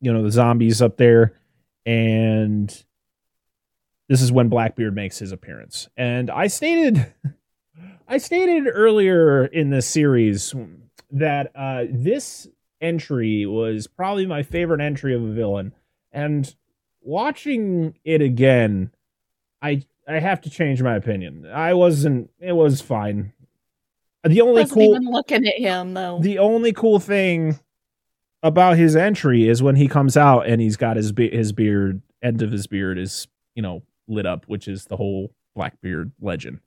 you know the zombies up there, and this is when Blackbeard makes his appearance. And I stated, I stated earlier in this series that uh, this entry was probably my favorite entry of a villain, and watching it again, I I have to change my opinion. I wasn't. It was fine. The only Wasn't cool, looking at him though. the only cool thing about his entry is when he comes out and he's got his be- his beard, end of his beard is you know lit up, which is the whole Blackbeard legend.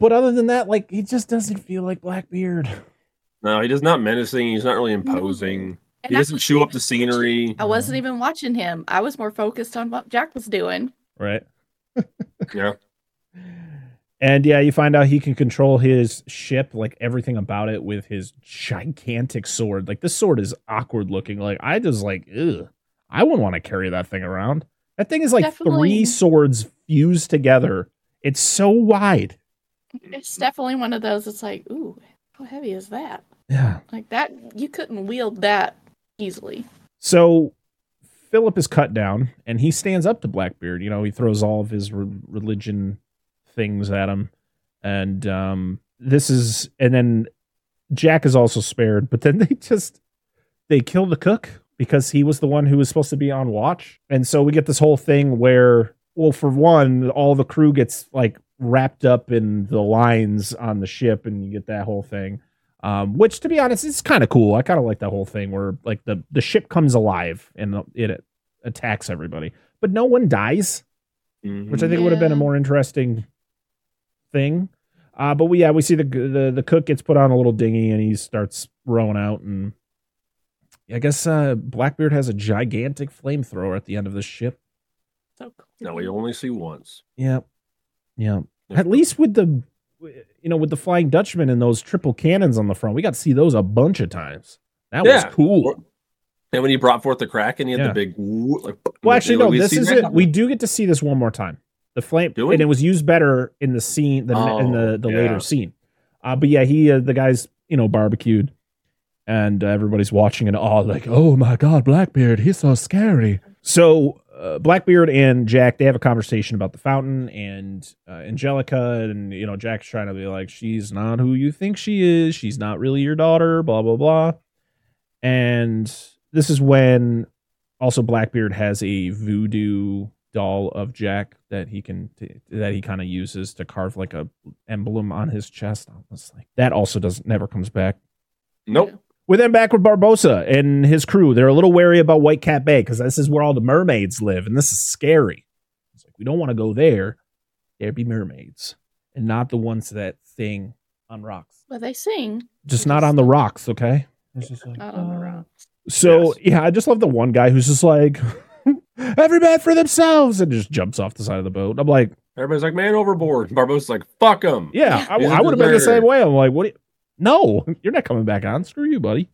But other than that, like he just doesn't feel like Blackbeard. No, he does not menacing. He's not really imposing. And He doesn't chew up the scenery. I wasn't even watching him. I was more focused on what Jack was doing. Right. Yeah. And yeah, you find out he can control his ship, like everything about it, with his gigantic sword. Like this sword is awkward looking. Like I just like, ugh, I wouldn't want to carry that thing around. That thing is like Definitely. three swords fused together. It's so wide. It's definitely one of those. It's like, ooh, how heavy is that? Yeah. Like that, you couldn't wield that easily. So Philip is cut down, and he stands up to Blackbeard. You know, he throws all of his re- religion things at him, and um, this is, and then Jack is also spared. But then they just they kill the cook because he was the one who was supposed to be on watch, and so we get this whole thing where, well, for one, all the crew gets like wrapped up in the lines on the ship, and you get that whole thing um, which to be honest is kind of cool. I kind of like that whole thing where like the the ship comes alive and it attacks everybody, but no one dies, Mhm. which I think would have been a more interesting thing. Uh, but we yeah we see the the the cook gets put on a little dinghy and he starts rowing out and I guess uh, Blackbeard has a gigantic flamethrower at the end of the ship. So cool. No, we only see once. Yep. Yeah. At least with the you know with the Flying Dutchman and those triple cannons on the front, we got to see those a bunch of times. That Yeah. was cool. And when he brought forth the kraken and he had Yeah. the big. Like, Well, actually, no. This is it. We do get to see this one more time. The flame, and it was used better in the scene than in the Oh, the yeah. later scene. Uh, but yeah, he uh, the guys you know barbecued, and uh, everybody's watching and all like, oh my god, Blackbeard, he's so scary. So uh, Blackbeard and Jack they have a conversation about the fountain and uh, Angelica, and you know Jack's trying to be like, she's not who you think she is. She's not really your daughter. Blah blah blah. And this is when also Blackbeard has a voodoo doll of Jack that he can that he kind of uses to carve like a emblem on his chest. I was like, that also does never comes back. Nope. We're then back with Barbossa and his crew. They're a little wary about Whitecap Bay because this is where all the mermaids live, and this is scary. It's like we don't want to go there. There be mermaids, and not the ones that sing on rocks. But they sing, Just not on the rocks, okay? It's just like, not on the "Oh." rocks. So Yes. yeah, I just love the one guy who's just like, every man for themselves, and just jumps off the side of the boat. I'm like, Everybody's like, man overboard. Barbossa's like, fuck him. yeah, I, I would have been the same way. I'm like, what? Do you- no, you're not coming back on. Screw you, buddy.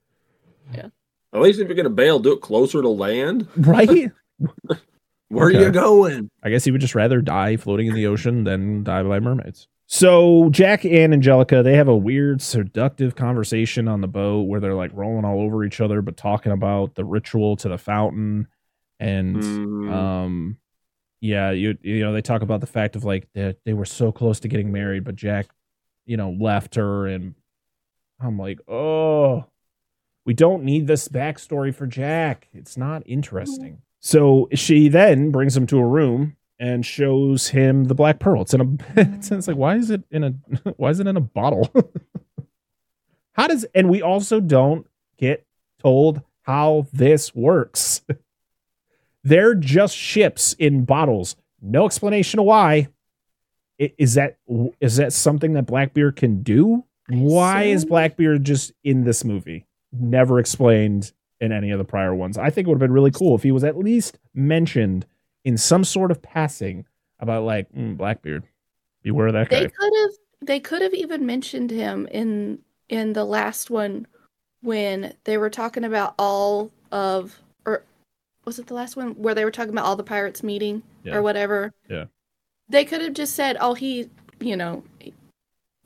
Yeah. At least if you're gonna bail, do it closer to land. Right? Where are you going? I guess he would just rather die floating in the ocean than die by mermaids. So Jack and Angelica, they have a weird, seductive conversation on the boat where they're like rolling all over each other, but talking about the ritual to the fountain. And Mm, um, yeah, you you know they talk about the fact of like they they were so close to getting married, but Jack, you know, left her, and I'm like, oh, we don't need this backstory for Jack. It's not interesting. So she then brings him to a room and shows him the black pearl. It's in a. It's, like why is it in a why is it in a bottle? how does and we also don't get told how this works. They're just ships in bottles. No explanation of why. Is that is that something that Blackbeard can do? Why is Blackbeard just in this movie? Never explained in any of the prior ones. I think it would have been really cool if he was at least mentioned in some sort of passing about like mm, Blackbeard. Beware of that guy. They could have they could have even mentioned him in in the last one when they were talking about all of or was it the last one where they were talking about all the pirates meeting Yeah. or whatever. Yeah. They could have just said, "Oh, he, you know,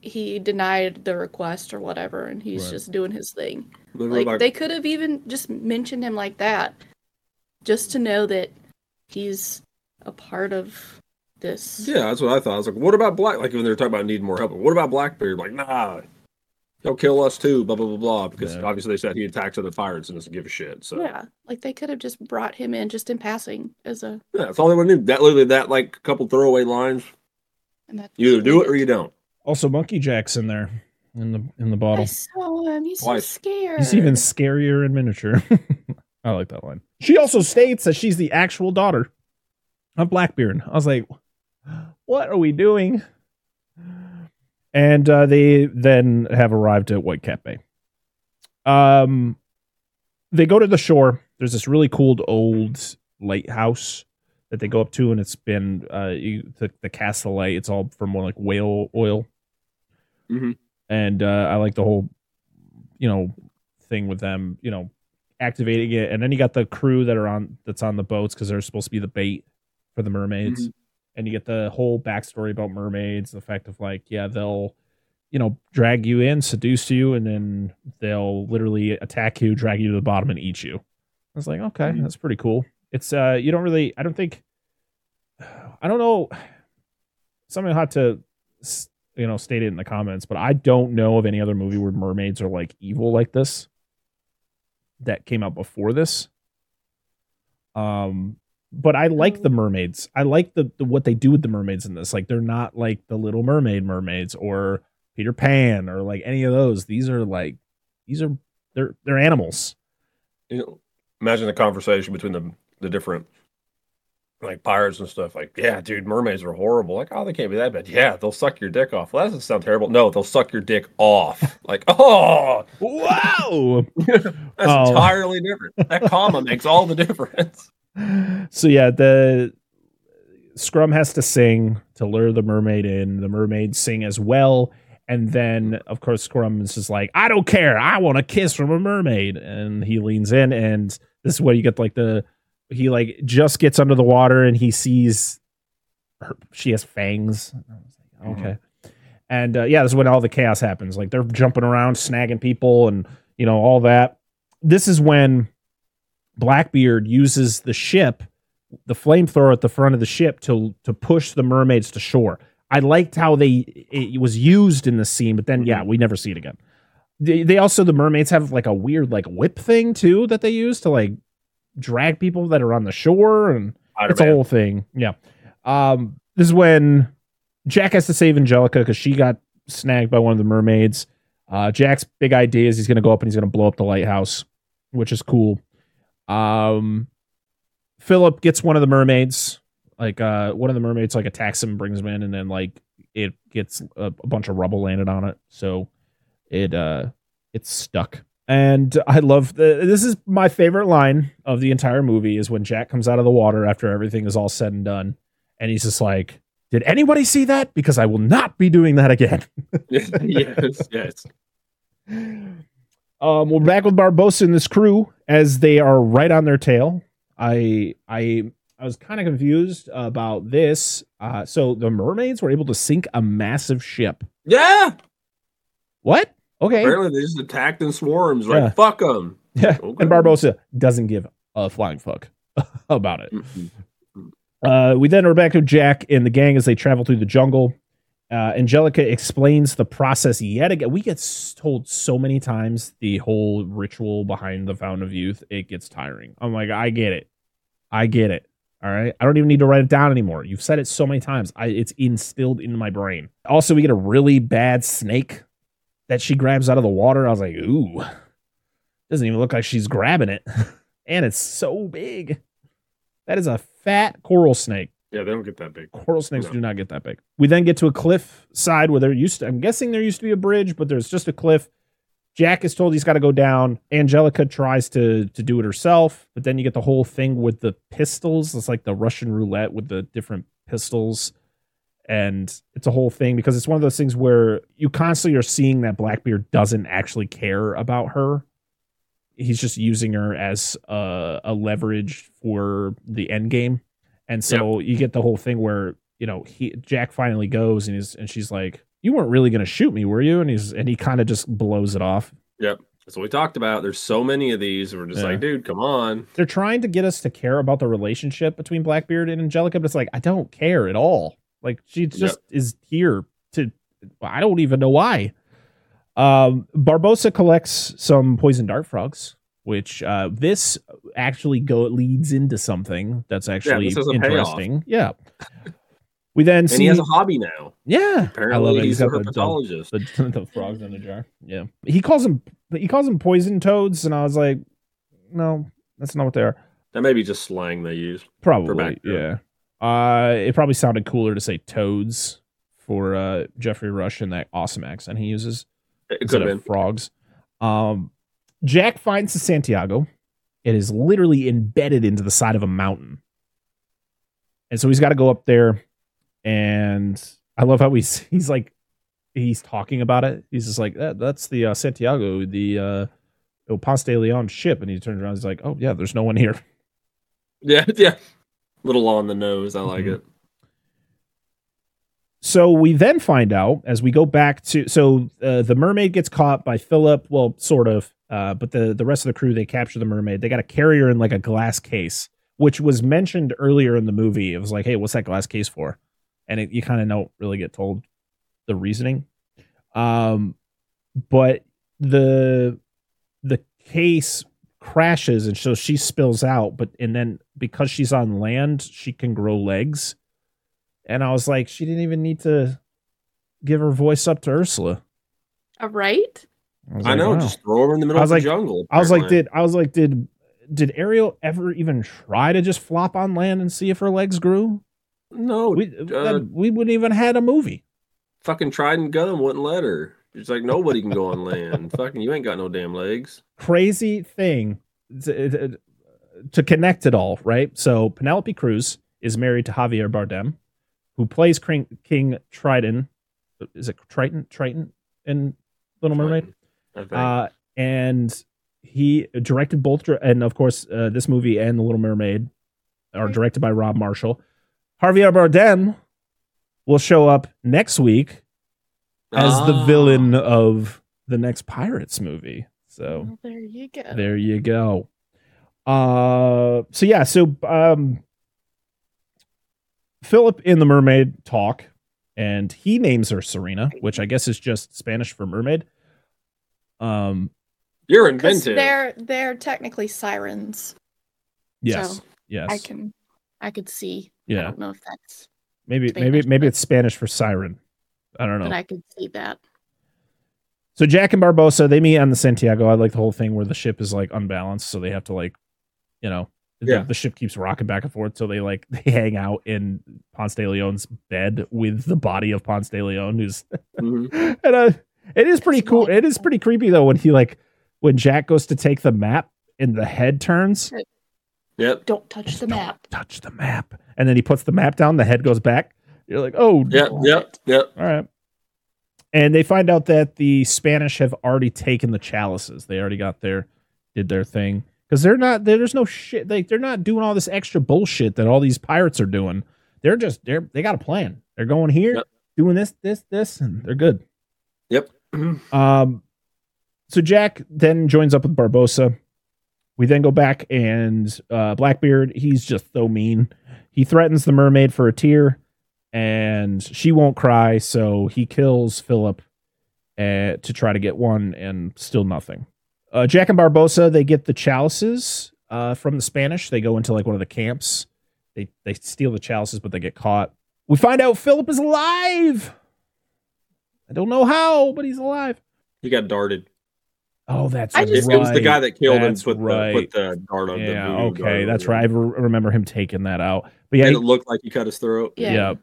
he denied the request or whatever and he's Right. just doing his thing." they were Like they could have even just mentioned him like that just to know that he's a part of this. Yeah, that's what I thought. I was like, what about Black? Like when they were talking about needing more help. What about Blackbeard? Like, nah, he'll kill us too. Blah blah blah blah. Because Yeah. obviously they said he attacks other pirates and doesn't give a shit. So yeah, Yeah, like they could have just brought him in just in passing as a yeah that's all they would need. That literally that like couple throwaway lines. and that You either do it or you don't. Also, Monkey Jack's in there in the in the I bottle. saw him. He's Twice. so scared. He's even scarier in miniature. I like that line. She also states that she's the actual daughter of Blackbeard. I was like, what are we doing? And uh, they then have arrived at Whitecap Bay. Um, they go to the shore. There's this really cool old lighthouse that they go up to, and it's been uh, you, the, the cast of light. It's all from more like whale oil, Mhm. and uh, I like the whole, you know, thing with them. You know, activating it, and then you got the crew that are on that's on the boats because they're supposed to be the bait for the mermaids, and you get the whole backstory about mermaids, the fact of like, yeah, they'll, you know, drag you in, seduce you, and then they'll literally attack you, drag you to the bottom, and eat you. I was like, okay, Mhm. that's pretty cool. It's uh, you don't really, I don't think, I don't know. Something hot to, you know, state it in the comments, but I don't know of any other movie where mermaids are like evil like this that came out before this. Um, but I like the mermaids. I like the, the what they do with the mermaids in this. Like they're not like the Little Mermaid mermaids or Peter Pan or like any of those. These are like these are they're they're animals. You know, imagine the conversation between the the different like pirates and stuff. Like, yeah, dude, mermaids are horrible. Like, oh, they can't be that bad. Yeah, they'll suck your dick off. Well, that doesn't sound terrible. No, they'll suck your dick off. Like, oh, Wow. that's Oh. entirely different. That comma makes all the difference. so yeah, the Scrum has to sing to lure the mermaid in. The mermaids sing as well. And then, of course, Scrum is just like, I don't care. I want a kiss from a mermaid. And he leans in, and this is where you get like the he like just gets under the water and he sees her, she has fangs. Like, okay. And uh, yeah, this is when all the chaos happens. Like they're jumping around, snagging people, and you know all that. This is when Blackbeard uses the ship, the flamethrower at the front of the ship, to to push the mermaids to shore. I liked how they it was used in the scene, but then yeah, we never see it again. They, they also the mermaids have like a weird like whip thing too that they use to like drag people that are on the shore and it's a whole thing. Yeah. Um, this is when Jack has to save Angelica because she got snagged by one of the mermaids. Uh, Jack's big idea is he's going to go up and he's going to blow up the lighthouse, which is cool. Um, Philip gets one of the mermaids. Like uh, one of the mermaids like attacks him, brings him in, and then like it gets a, a bunch of rubble landed on it, so it uh it's stuck. And I love the, this is my favorite line of the entire movie is when Jack comes out of the water after everything is all said and done, and he's just like, "Did anybody see that? Because I will not be doing that again." yes, yes. Um, we're back with Barbossa and this crew as they are right on their tail. I I I was kind of confused about this. Uh, so the mermaids were able to sink a massive ship. Yeah. What? Okay. Apparently they just attacked in swarms. Right? Yeah. Fuck them. Yeah. Okay. And Barbosa doesn't give a flying fuck about it. Uh, we then are back to Jack and the gang as they travel through the jungle. Uh, Angelica explains the process yet again. We get told so many times the whole ritual behind the Fountain of Youth. It gets tiring. I'm like, I get it. I get it. All right. I don't even need to write it down anymore. You've said it so many times. I, it's instilled into my brain. Also, we get a really bad snake that she grabs out of the water. I was like, ooh, doesn't even look like she's grabbing it. and it's so big. That is a fat coral snake. Yeah, they don't get that big. Coral snakes No. do not get that big. We then get to a cliff side where there used to, I'm guessing there used to be a bridge, but there's just a cliff. Jack is told he's got to go down. Angelica tries to to do it herself, but then you get the whole thing with the pistols. It's like the Russian roulette with the different pistols. And it's a whole thing because it's one of those things where you constantly are seeing that Blackbeard doesn't actually care about her. He's just using her as a, a leverage for the end game. And so you get the whole thing where, you know, he Jack finally goes and he's and she's like, You weren't really gonna shoot me, were you? And he's and he kind of just blows it off. Yep. That's what we talked about. There's so many of these. We're just Yeah. like, dude, come on. They're trying to get us to care about the relationship between Blackbeard and Angelica, but it's like I don't care at all. Like she just is here to I don't even know why. Um Barbossa collects some poison dart frogs, which uh this actually go leads into something that's actually a interesting. Yeah. We then And see he has a hobby now. Yeah, Apparently, I love it. he's, He's a got the, herpetologist. the, the frogs in the jar. Yeah, he calls them he calls them poison toads, and I was like, no, that's not what they are. that may be just slang they use. Probably, yeah. Uh, it probably sounded cooler to say toads for uh Geoffrey Rush in that awesome accent he uses It instead of been. frogs. Um, Jack finds the Santiago. It is literally embedded into the side of a mountain, and so he's got to go up there. And I love how he's he's like he's talking about it. He's just like that, that's the uh, Santiago, the uh, El Ponce de Leon ship, and he turns around. He's like, oh yeah, there's no one here. Yeah, yeah. Little on the nose. I like Mhm. it. So we then find out as we go back to so uh, the mermaid gets caught by Philip, well, sort of, uh, but the the rest of the crew they capture the mermaid. They got a carrier in like a glass case, which was mentioned earlier in the movie. It was like, hey, what's that glass case for? And it, you kind of don't really get told the reasoning. Um, but the the case crashes and so she spills out, but and then because she's on land, she can grow legs. And I was like, she didn't even need to give her voice up to Ursula. All right. was I like, know. wow. Just throw her in the middle I of was the like- jungle. I was like, did I was like, did did Ariel ever even try to just flop on land and see if her legs grew? no, We uh, that- we wouldn't even had a movie. fucking Trident Gun wouldn't let her. It's like nobody can go on land. fucking, you ain't got no damn legs. Crazy thing to, to connect it all, right? So Penelope Cruz is married to Javier Bardem, who plays King, King Triton. Is it Triton? Triton in Little Mermaid? Uh, and he directed both, and of course, uh, this movie and The Little Mermaid are directed by Rob Marshall. Javier Bardem will show up next week as the Ah. villain of the next Pirates movie. So Well, there you go. there you go. Uh, so yeah, so um, Philip in the Mermaid talk, and he names her Syrena, which I guess is just Spanish for mermaid. Um, You're Because inventive. they're they're technically sirens. yes, So, yes, I can I could see. Yeah. I don't know if that's Maybe maybe Spanish, maybe but- it's Spanish for siren. I don't know. but I could see that. So Jack and Barbossa they meet on the Santiago. I like the whole thing where the ship is like unbalanced, so they have to like, you know, the, Yeah. the ship keeps rocking back and forth. So they like they hang out in Ponce de Leon's bed with the body of Ponce de Leon, who's Mhm. and uh, it is pretty cool. It is pretty creepy though when he like when Jack goes to take the map and the head turns. Yep. Don't touch the map. Touch the map, and then he puts the map down. The head goes back. You're like, oh, Yep. Yep. Yep. all right. And they find out that the Spanish have already taken the chalices. They already got their did their thing because they're not there's no shit. Like they're not doing all this extra bullshit that all these pirates are doing. They're just they're they got a plan. They're going here, Yep. doing this, this, this, and they're good. Yep. Um, so Jack then joins up with Barbossa. We then go back and uh, Blackbeard. He's just so mean. He threatens the mermaid for a tear, and she won't cry. So he kills Philip uh, to try to get one, and still nothing. Uh, Jack and Barbossa they get the chalices uh, from the Spanish. They go into like one of the camps. They they steal the chalices, but they get caught. We find out Philip is alive. I don't know how, but he's alive. He got darted. Oh, that's I It, just- right. it was the guy that killed him. with, Put the, right. put the dart on. yeah, voodoo okay, on that's right. I re- remember him taking that out. But yeah, And he- it looked like he cut his throat. Yeah. yeah.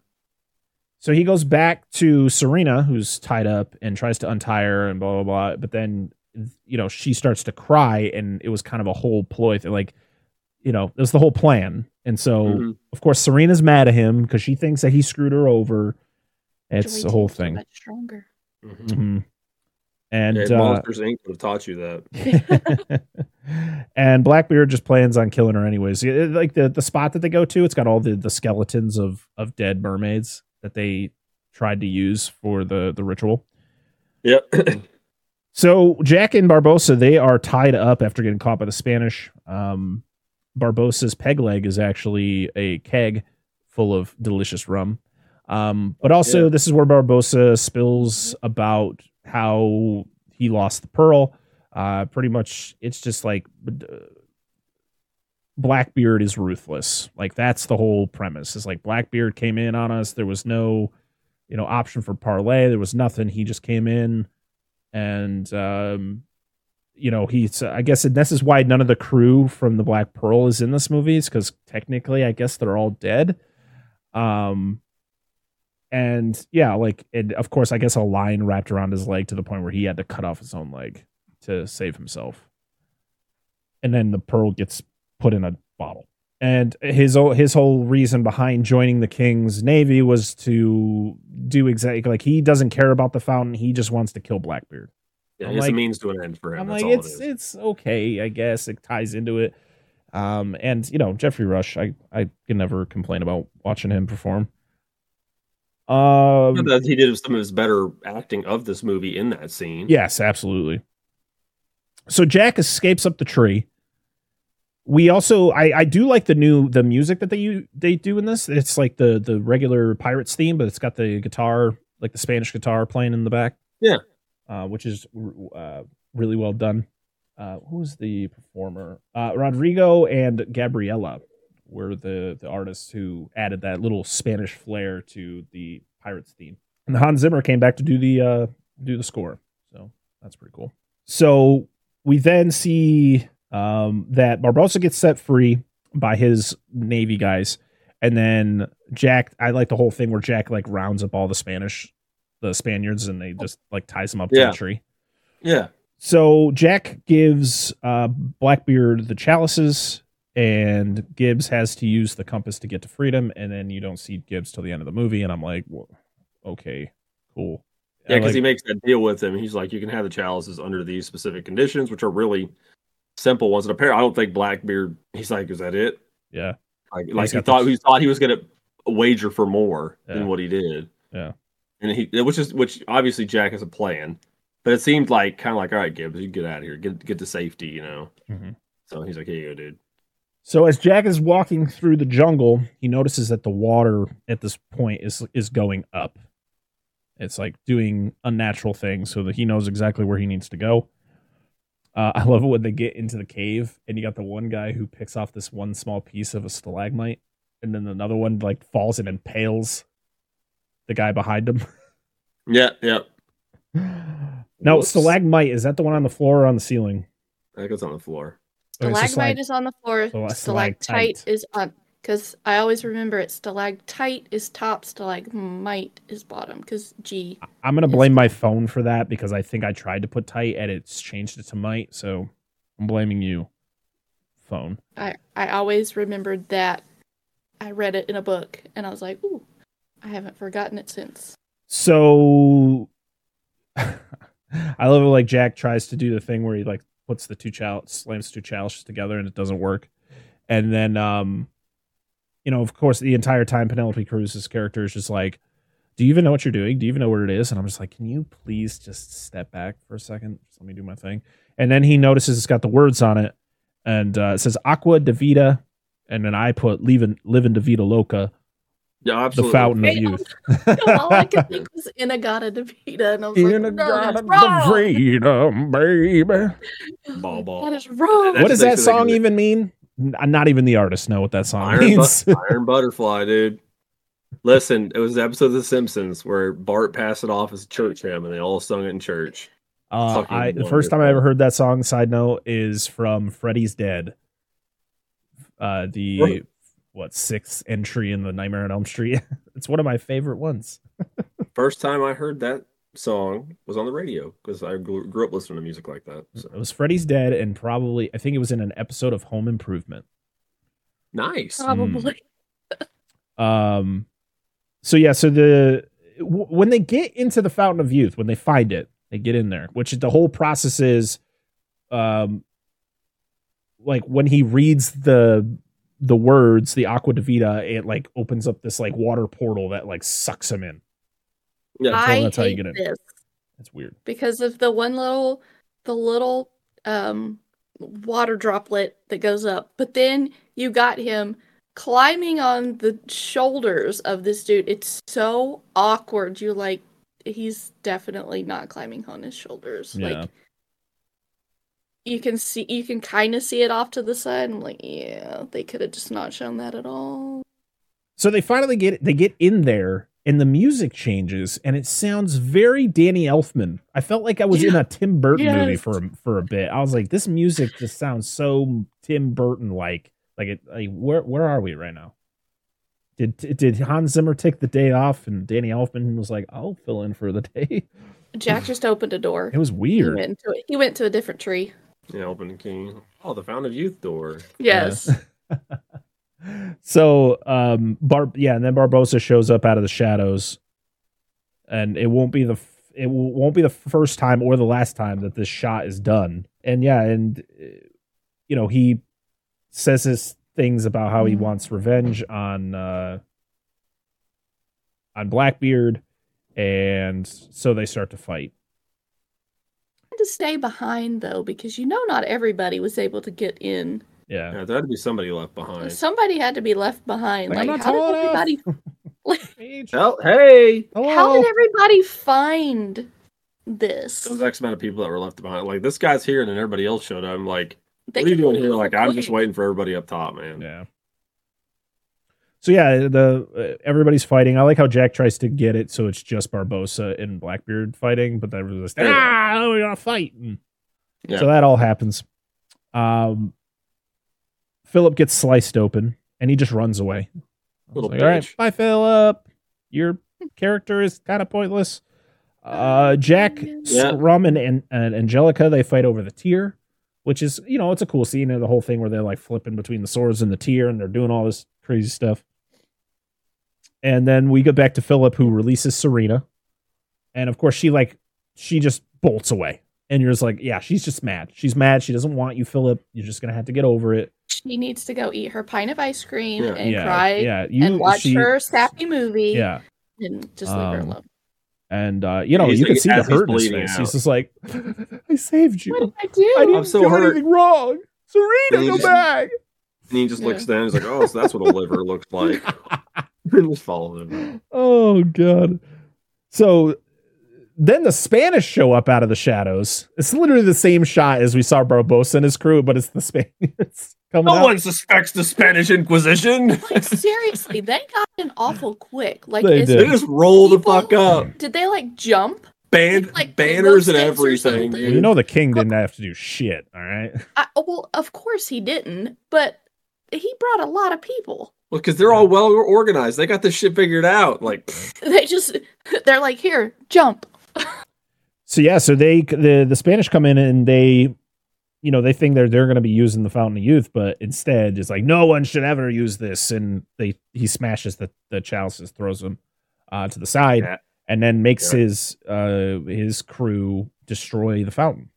So he goes back to Syrena, who's tied up, and tries to untie her and blah blah blah. But then, you know, she starts to cry, and it was kind of a whole ploy. Thing. Like, you know, it was the whole plan. And so, Mhm. of course, Syrena's mad at him because she thinks that he screwed her over. It's Joey the whole thing. Much stronger. Mhm. Mhm. And Yeah, uh, Monsters Inc. would have taught you that. and Blackbeard just plans on killing her anyways. Like the the spot that they go to, it's got all the the skeletons of of dead mermaids that they tried to use for the the ritual. Yep. So Jack and Barbossa they are tied up after getting caught by the Spanish. Um, Barbossa's peg leg is actually a keg full of delicious rum. Um, but also Yeah. this is where Barbossa spills about how he lost the pearl. Uh, pretty much, it's just like uh, Blackbeard is ruthless. Like that's the whole premise. Is like Blackbeard came in on us. There was no, you know, option for parlay. There was nothing. He just came in, and um, you know, he's. I guess this is why none of the crew from the Black Pearl is in this movie. Is because technically, I guess they're all dead. Um, and yeah, like, and of course, I guess a line wrapped around his leg to the point where he had to cut off his own leg to save himself. And then the pearl gets put in a bottle. And his his whole reason behind joining the king's navy was to do exactly like he doesn't care about the fountain. He just wants to kill Blackbeard. Yeah, I'm it's like- a means to an end for him. I'm That's like, all it's it is. it's okay, I guess. It ties into it. Um, and you know, Geoffrey Rush, I I can never complain about watching him perform. Um, he did some of his better acting of this movie in that scene. Yes, absolutely. So Jack escapes up the tree. We also I I do like the new the music that they they do in this. It's like the the regular pirates theme, but it's got the guitar like the Spanish guitar playing in the back. Yeah. uh, which is uh, really well done. Uh, who was the performer? Uh, Rodrigo and Gabriela were the the artists who added that little Spanish flair to the pirates theme. And Hans Zimmer came back to do the uh, do the score. So that's pretty cool. So we then see um, that Barbossa gets set free by his navy guys, and then Jack. I like the whole thing where Jack like rounds up all the Spanish, the Spaniards, and they just like ties them up to a tree. Yeah. So Jack gives uh, Blackbeard the chalices, and Gibbs has to use the compass to get to freedom, and then you don't see Gibbs till the end of the movie, and I'm like, well, okay, cool. Yeah, because like- he makes that deal with him. He's like, you can have the chalices under these specific conditions, which are really simple ones. And apparently, I don't think Blackbeard. He's like, is that it? yeah, Like, he's like he thought the- he thought he was gonna wager for more Yeah. than what he did. Yeah. and he which is which obviously Jack has a plan, but it seemed like kind of like, all right, Gibbs, you get out of here, get get to safety, you know. Mhm. So he's like, here you go, dude. So as Jack is walking through the jungle, he notices that the water at this point is is going up. It's like doing unnatural things so that he knows exactly where he needs to go. Uh, I love it when they get into the cave and you got the one guy who picks off this one small piece of a stalagmite, and then another one like falls and impales the guy behind him. Yeah, yeah. no, Whoops. stalagmite is that the one on the floor or on the ceiling? That goes on the floor. Or is it Stalagmite stalag- is on the floor. Stal- Stalactite stalactite. is on Because I always remember it stalactite is top, stalagmite is bottom. Because G. I'm gonna blame my phone for that because I think I tried to put tight and it's changed it to might. So I'm blaming you, phone. I, I always remembered that. I read it in a book and I was like, ooh, I haven't forgotten it since. So I love it. Like Jack tries to do the thing where he like puts the two chal slams two chalices together and it doesn't work. And then, um, you know, of course, the entire time Penelope Cruz's character is just like, "Do you even know what you're doing? Do you even know what it is?" And I'm just like, "Can you please just step back for a second? Just let me do my thing." And then he notices it's got the words on it, and uh, it says "Aqua de Vida," and then I put "Living Living de Vida Loca," Yeah, the fountain of Hey, youth. All I could think was In-A-Gadda-Da-Vida, and I was like, In a no, god that's of wrong. freedom, baby. Ball, ball. That is wrong. What does that song even mean? Not even the artists know what that song Iron, means. bu- Iron Butterfly, dude. Listen, it was an episode of The Simpsons where Bart passed it off as a church hymn, and they all sung it in church. uh, I, the first time I ever heard that song, side note, is from Freddy's Dead. Uh, the what sixth entry in the Nightmare on Elm Street. it's one of my favorite ones. First time I heard that song was on the radio because I grew, grew up listening to music like that. So It was Freddy's Dead, and probably I think it was in an episode of Home Improvement. nice. Probably. Um, so yeah, so the w- when they get into the Fountain of Youth, when they find it, they get in there, which the whole process is, um, like when he reads the the words, the Aqua de it like opens up this like water portal that like sucks him in. Yeah, I that's how you get in. this That's weird. because of the one little, the little um water droplet that goes up. But then you got him climbing on the shoulders of this dude. It's so awkward. You're like, he's definitely not climbing on his shoulders. Yeah. Like you can see, you can kind of see it off to the side. I'm like, yeah, they could have just not shown that at all. So they finally get they get in there and the music changes and it sounds very Danny Elfman. I felt like I was in a Tim Burton movie for a, for a bit. I was like, this music just sounds so Tim Burton like. Like it. Like where where are we right now? Did did Hans Zimmer take the day off and Danny Elfman was like, I'll fill in for the day. Jack just opened a door. It was He weird. went, to he went to a different tree. yeah, open king. Oh, the Fountain of Youth door. Yes. so um bar yeah and then barbossa shows up out of the shadows. And it won't be the f- it won't be the first time or the last time that this shot is done. And yeah and uh, you know he says his things about how he wants revenge on uh on blackbeard. And so they start to fight. Had to stay behind though because you know not everybody was able to get in. Yeah Yeah, there had to be somebody left behind. Somebody had to be left behind. Like, I'm Like, not how did everybody? Paige, Hell, hey, How did everybody find this? those X amount of people that were left behind. Like this guy's here, and then everybody else showed up. I'm like, They what are you doing here? Like, I'm just waiting for everybody up top, man. Yeah. So yeah, the uh, everybody's fighting. I like how Jack tries to get it so it's just Barbossa and Blackbeard fighting, but then was Yeah. ah, we're gonna fight. And Yeah. So that all happens. Um, Philip gets sliced open and he just runs away. Little like, all right, bye, Philip. Your character is kind of pointless. Uh, Jack, Yeah. Scrum, and, and, and Angelica they fight over the tear, which is you know it's a cool scene of the whole thing where they're like flipping between the swords and the tear and they're doing all this crazy stuff. And then we go back to Philip who releases Syrena, and of course she like she just bolts away, and you're just like, yeah, she's just mad. She's mad. She doesn't want you, Philip. You're just gonna have to get over it. She needs to go eat her pint of ice cream Yeah. and yeah, cry yeah. You and watch she- her sappy movie Yeah, and just leave her Um, alone. and uh, you know He's you can see the hurt in his face. out. He's just like, I saved you. What did I do? I didn't I'm so do hurt. anything wrong. Syrena, And he go back. And he just looks down. He's like, oh, so that's what a liver looks like. and just follows him. Oh god. So then the Spanish show up out of the shadows. It's literally the same shot as we saw Barbossa and his crew, but it's the Spaniards coming No out. one suspects the Spanish Inquisition. Like seriously, they got in awful quick. Like They is did. they just roll the fuck up. Did they like jump? Band, Like banners and glow sticks or everything. something? You know the king didn't have to do shit, all right? I, oh, well, of course he didn't, but he brought a lot of people. Well, because they're all well organized. They got this shit figured out. Like, pfft, They just they're like, here, jump. So yeah, so they the the Spanish come in and they, you know, they think they're they're going to be using the Fountain of Youth, but instead it's like no one should ever use this, and they he smashes the the chalices, throws them uh, to the side, Yeah. and then makes Yeah. his uh his crew destroy the fountain.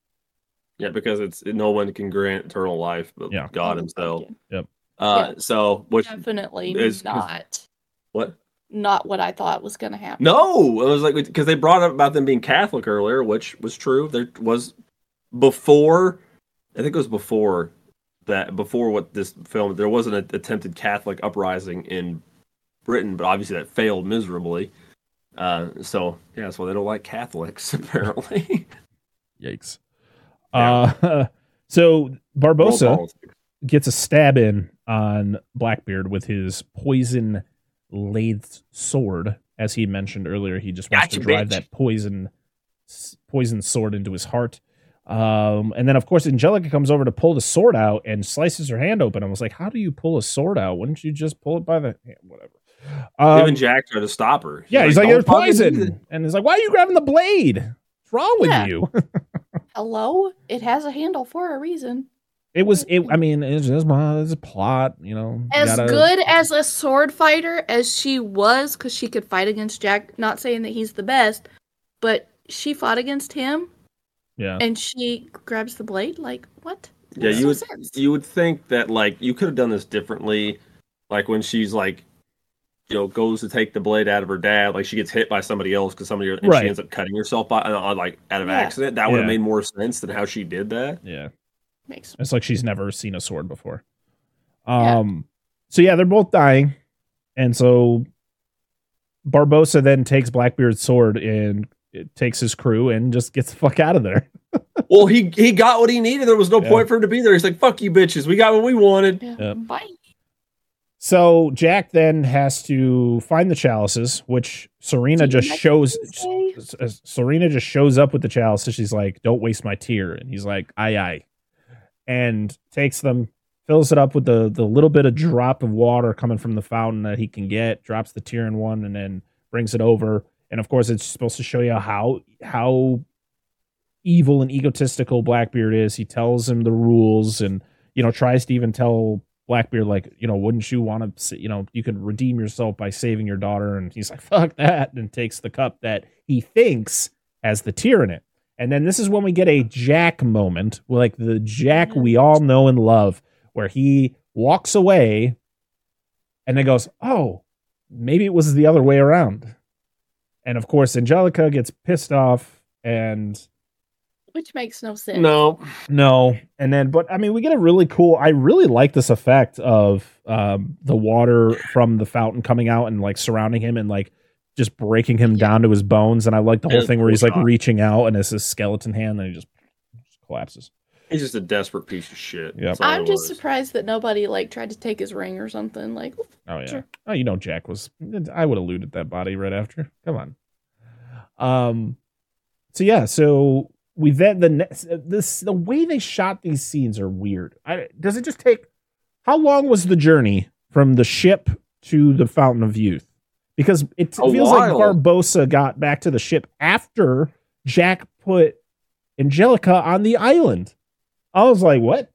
yeah, because it's no one can grant eternal life but Yeah. God Himself. Yep. Uh, Yeah. so which Definitely is, not what? Not what I thought was gonna happen. No, it was like because they brought up about them being Catholic earlier, which was true. There was before, I think it was before that before what this film there was an attempted Catholic uprising in Britain, but obviously that failed miserably. Uh, so yeah, so they don't like Catholics apparently. Yikes! Yeah. Uh, so Barbossa gets a stab in on Blackbeard with his poison lathed sword. As he mentioned earlier, he just wants Gotcha, to drive bitch. that poison poison sword into his heart. Um, and then of course Angelica comes over to pull the sword out and slices her hand open. I was like, "How do you pull a sword out? Wouldn't you just pull it by the hand? Whatever." Um, Even Jack tried to stop her. yeah, he's like, "Don't "You're fucking poison," and he's like, "Why are you grabbing the blade? What's wrong with Yeah. you?" Hello? It has a handle for a reason. It was. It, I mean, it's just my it's a plot, you know. you As gotta- good as a sword fighter as she was, because she could fight against Jack, not saying that he's the best, but she fought against him Yeah. and she grabs the blade. Like, what? Yeah, Makes you would sense. you would think that like you could have done this differently, like when she's like, you know, goes to take the blade out of her dad, like she gets hit by somebody else because somebody and Right. she ends up cutting herself by uh, like out of Yeah. accident. That would have Yeah. made more sense than how she did that. Yeah. Makes It's like she's never seen a sword before. Yeah. Um so yeah, they're both dying. And so Barbossa then takes Blackbeard's sword and it takes his crew and just gets the fuck out of there. Well, he he got what he needed. There was no Yeah. point for him to be there. He's like, "Fuck you, bitches. We got what we wanted." yeah. Yep. Bye. So Jack then has to find the chalices, which Syrena just shows to say? S- Syrena just shows up with the chalices. She's like, "Don't waste my tear," and he's like, "Aye, aye," and takes them, fills it up with the the little bit of drop of water coming from the fountain that he can get. Drops the tear in one, and then brings it over. And of course, it's supposed to show you how how evil and egotistical Blackbeard is. He tells him the rules, and you know tries to even tell Blackbeard like, you know, wouldn't you want to, you know, you can redeem yourself by saving your daughter? And he's like, fuck that, and takes the cup that he thinks has the tear in it. And then this is when we get a Jack moment, like the Jack we all know and love, where he walks away and then goes, oh, maybe it was the other way around. And of course, Angelica gets pissed off and Which makes no sense. No, no, and then but I mean we get a really cool. I really like this effect of um, the water from the fountain coming out and like surrounding him and like just breaking him Yeah. down to his bones. And I like the whole It's thing where he's like shot. reaching out and it's his skeleton hand and he just, just collapses. he's just a desperate piece of shit. Yep. I'm just was. surprised that nobody like tried to take his ring or something. Like, Oh yeah. Sure. Oh, you know Jack was. I would have looted that body right after. Come on. Um. So yeah. So we then the next this the way they shot these scenes are weird. I, does it just take? How long was the journey from the ship to the Fountain of Youth? Because it A feels like. Barbossa got back to the ship after Jack put Angelica on the island. I was like, what?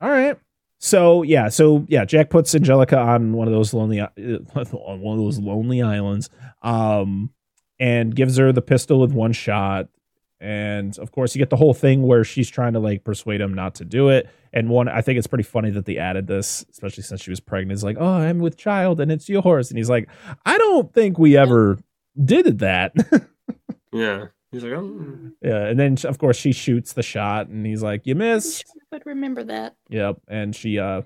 All right. So yeah, so yeah, Jack puts Angelica on one of those lonely uh, on one of those lonely islands, um, and gives her the pistol with one shot. And of course, you get the whole thing where she's trying to like persuade him not to do it. And one, I think it's pretty funny that they added this, especially since she was pregnant. It's like, oh, I'm with child, and it's yours. And he's like, I don't think we ever did that. Yeah, he's like, oh. yeah. And then of course she shoots the shot, and he's like, you missed. but remember that. Yep. And she uh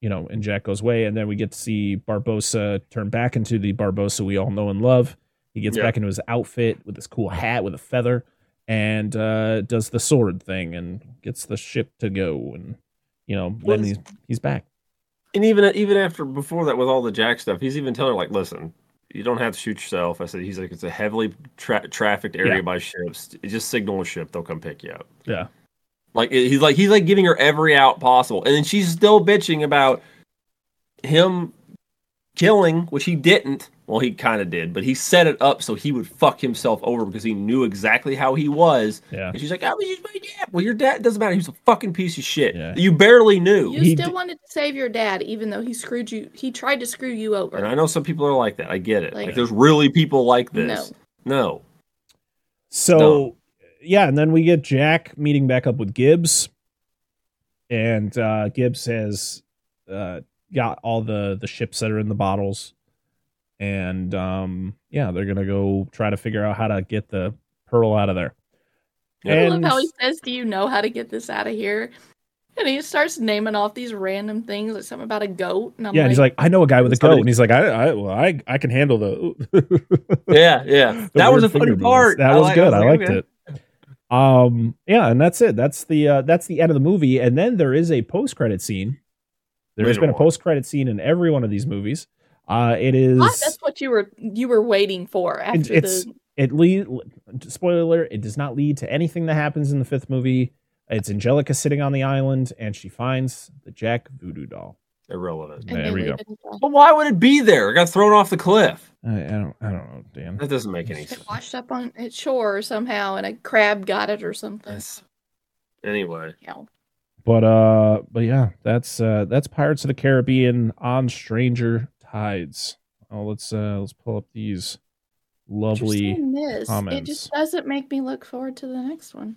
you know, and Jack goes away, and then we get to see Barbossa turn back into the Barbossa we all know and love. He gets Yeah. back into his outfit with this cool hat with a feather and uh does the sword thing and gets the ship to go and you know, Well, then he's he's back. And even even after before that, with all the Jack stuff, he's even telling her like, "Listen, you don't have to shoot yourself." I said, "He's like, it's a heavily tra- trafficked area Yeah. by ships. Just signal a ship; they'll come pick you up." Yeah. Like he's like he's like giving her every out possible, and then she's still bitching about him killing, which he didn't. Well, he kind of did, but he set it up so he would fuck himself over because he knew exactly how he was. Yeah. And she's like, "I was just my dad." Well, your dad doesn't matter. He's a fucking piece of shit. Yeah. You barely knew. You He still d- wanted to save your dad, even though he screwed you. He tried to screw you over. And I know some people are like that. I get it. Like, Like- there's really people like this. No. no. So No. yeah, and then we get Jack meeting back up with Gibbs, and uh, Gibbs has uh, got all the the ships that are in the bottles, and um, yeah, they're gonna go try to figure out how to get the pearl out of there. Yeah. I And love how he says, "Do you know how to get this out of here?" And he starts naming off these random things, like something about a goat. And I'm yeah, and he's like, I know a guy with a goat, and he's like, I, I, well, I, I can handle the. Yeah, yeah. the that was a funny part. That I was like- good. I, was liked okay. it. Um, yeah, and that's it. That's the uh, that's the end of the movie, and then there is a post credit scene. There has Later been a post credit scene in every one of these movies. Uh, it is Ah, that's what you were you were waiting for after it's- the. it lead. Spoiler alert: it does not lead to anything that happens in the fifth movie. It's Angelica sitting on the island, and she finds the Jack voodoo doll. Irrelevant. and there we go. it at that. But why would it be there? It got thrown off the cliff. I, I don't, I don't know, Dan. That doesn't make any It sense. washed up on its shore somehow, and a crab got it or something. That's- Anyway, Yeah. But uh, but yeah, that's uh, that's Pirates of the Caribbean on Stranger Tides. Oh, let's uh, let's pull up these lovely. saying this, It just doesn't make me look forward to the next one.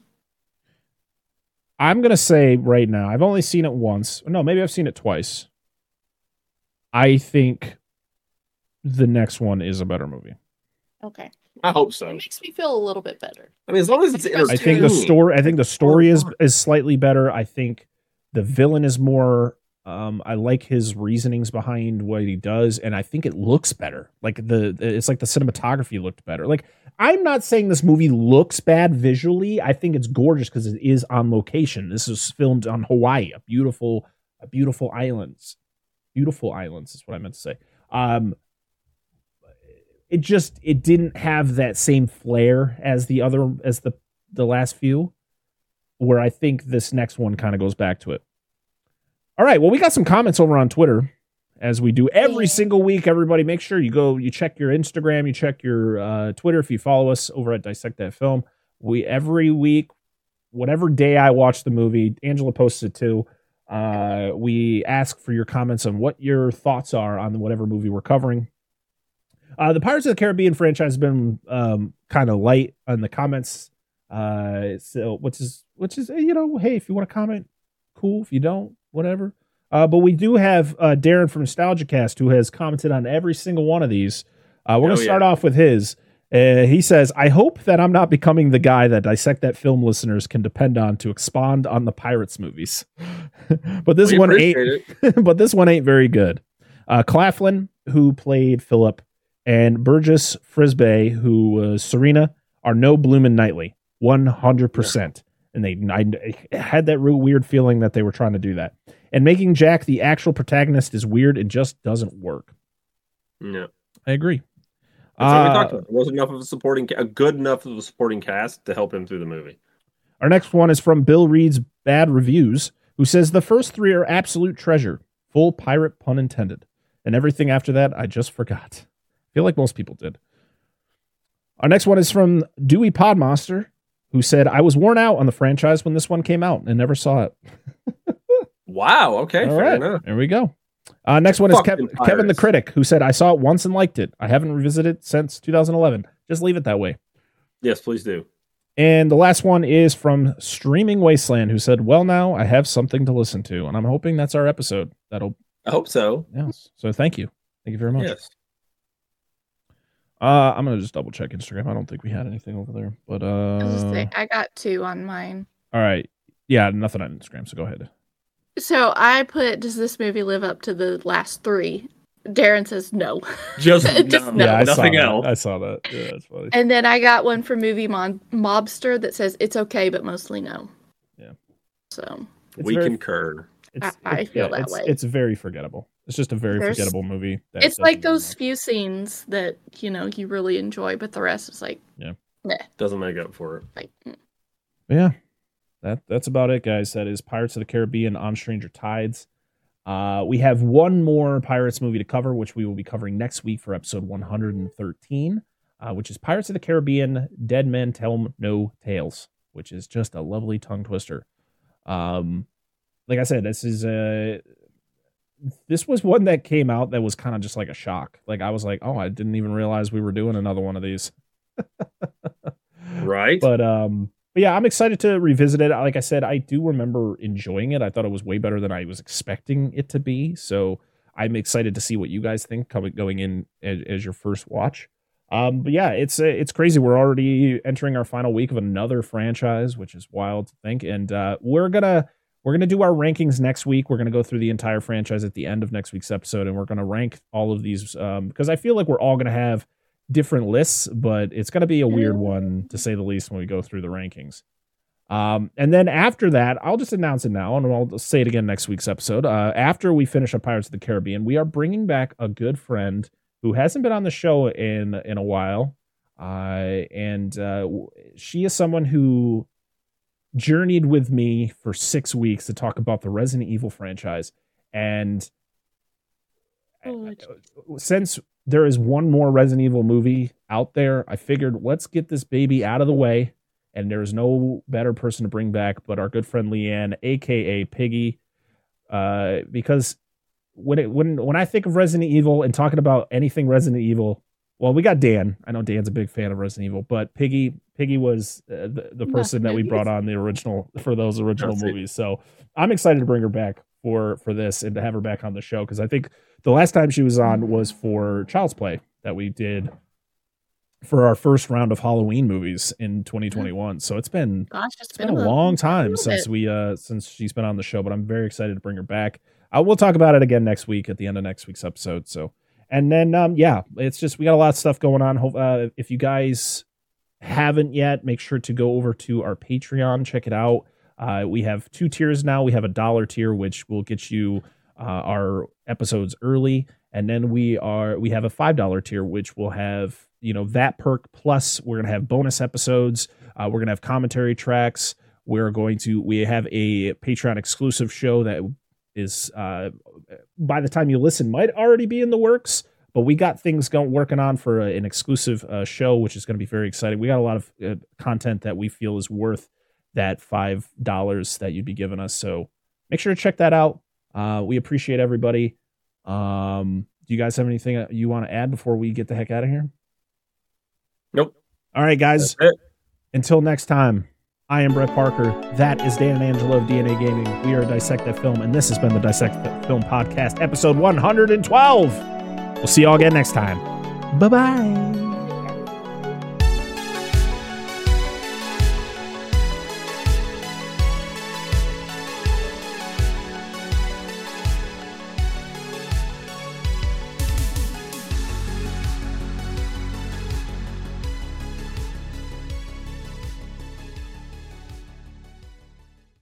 I'm gonna say right now, I've only seen it once. No, maybe I've seen it twice. I think the next one is a better movie. Okay. I hope so. It makes me feel a little bit better. I mean, as long as it's I I think the story. I think the story is is slightly better. I think the villain is more. Um, I like his reasonings behind what he does, and I think it looks better. Like the, it's like the cinematography looked better. Like I'm not saying this movie looks bad visually. I think it's gorgeous because it is on location. This is filmed on Hawaii, a beautiful, a beautiful islands, beautiful islands is what I meant to say. Um, it just it didn't have that same flair as the other as the the last few where i think this next one kind of goes back to it all right well we got some comments over on twitter as we do every single week everybody make sure you go you check your instagram you check your uh, twitter if you follow us over at dissect that film we every week whatever day i watch the movie angela posts it too uh, we ask for your comments on what your thoughts are on whatever movie we're covering uh, the Pirates of the Caribbean franchise has been um, kind of light on the comments. Uh, so which is which is you know, hey, if you want to comment, cool. If you don't, whatever. Uh, but we do have uh, Darren from NostalgiaCast who has commented on every single one of these. Uh, we're Oh, gonna start yeah. off with his. Uh, he says, "I hope that I'm not becoming the guy that dissect that film listeners can depend on to expand on the Pirates movies." but this We one ain't but this one ain't very good. Uh, Claflin, who played Philip, and Bergès-Frisbey, who was Syrena, are no Bloom and Knightley, one hundred percent. And they, I had that real weird feeling that they were trying to do that. And making Jack the actual protagonist is weird and just doesn't work. No. I agree. That's what we Uh, talked about. There wasn't enough of a supporting, a good enough of a supporting cast to help him through the movie. Our next one is from Bill Reed's Bad Reviews, who says the first three are absolute treasure, full pirate pun intended, and everything after that I just forgot. I feel like most people did. Our next one is from Dewey Podmaster, who said I was worn out on the franchise when this one came out and never saw it. Wow. Okay. All fair right, enough. there we go. Uh, next one is Fucking Kev- Kevin the. Critic, who said I saw it once and liked it. I haven't revisited it since 2011. Just leave it that way. Yes, please do. And the last one is from Streaming Wasteland, who said, Well, now I have something to listen to. And I'm hoping that's our episode. That'll, I hope so. yes. So thank you. Thank you very much. Yes. Uh, I'm going to just double check Instagram. I don't think we had anything over there. But, I, was uh, saying, I got two on mine. all right. Yeah, nothing on Instagram. So go ahead. So I put, does this movie live up to the last three? Darren says no. Just, Just no, no. yeah, I nothing else. That. I saw that. Yeah, that's funny. And then I got one from Movie Mon- Mobster that says it's okay, but mostly no. Yeah. So It's we very- concur. it's- I- I feel yeah, that it's, way. It's very forgettable. It's just a very There's- forgettable movie. that it's like doesn't those few scenes that, you know, you really enjoy, but the rest is like, Yeah. Doesn't make up for it. like mm. yeah that that's about it guys that is pirates of the caribbean on stranger tides Uh, we have one more Pirates movie to cover, which we will be covering next week for episode 113, uh, which is Pirates of the Caribbean Dead Men Tell No Tales, which is just a lovely tongue twister. Um, like I said, this is a. This was one that came out that was kind of just like a shock. Like I was like, oh, I didn't even realize we were doing another one of these. right. But um, but yeah, I'm excited to revisit it. Like I said, I do remember enjoying it. I thought it was way better than I was expecting it to be. So I'm excited to see what you guys think coming going in as, as your first watch. Um, but yeah, it's uh, it's crazy. We're already entering our final week of another franchise, which is wild to think. And uh, we're gonna we're gonna do our rankings next week. We're gonna go through the entire franchise at the end of next week's episode, and we're gonna rank all of these um, because I feel like we're all gonna have different lists, but it's going to be a weird one to say the least when we go through the rankings. Um, and then after that, I'll just announce it now, and I'll say it again next week's episode. Uh, after we finish up Pirates of the Caribbean, we are bringing back a good friend who hasn't been on the show in in a while, uh, and uh, she is someone who journeyed with me for six weeks to talk about the Resident Evil franchise, and Oh, since there is one more Resident Evil movie out there, I figured let's get this baby out of the way. And there's no better person to bring back but our good friend Leanne, aka Piggy, uh, because when it when when I think of Resident Evil and talking about anything Resident Evil, well, we got Dan. I know Dan's a big fan of Resident Evil, but Piggy Piggy was uh, the, the person that we brought on the original for those original That's it. movies. So I'm excited to bring her back for for this and to have her back on the show because I think the last time she was on was for Child's Play that we did for our first round of Halloween movies in 2021. So it's been Gosh, it's it's been a long time since bit. we uh since she's been on the show, but I'm very excited to bring her back. Uh, we'll talk about it again next week at the end of next week's episode. So, and then um yeah, it's just we got a lot of stuff going on. Hope uh, if you guys haven't yet, make sure to go over to our Patreon, check it out. Uh, we have two tiers now. We have a dollar tier, which will get you uh, our episodes early, and then we are we have a five dollar tier, which will have you know that perk plus we're gonna have bonus episodes. Uh, we're gonna have commentary tracks. We're going to we have a Patreon exclusive show that is uh, by the time you listen might already be in the works. But we got things going working on for a, an exclusive uh, show, which is going to be very exciting. We got a lot of uh, content that we feel is worth that five dollars that you'd be giving us. So make sure to check that out. Uh, we appreciate everybody. Um, do you guys have anything you want to add before we get the heck out of here? Nope. All right, guys. Until next time, I am Brett Parker. That is Dan and Angela of DNA Gaming. We are Dissect That Film, and this has been the Dissect That Film Podcast, episode 112. We'll see you all again next time. Bye bye.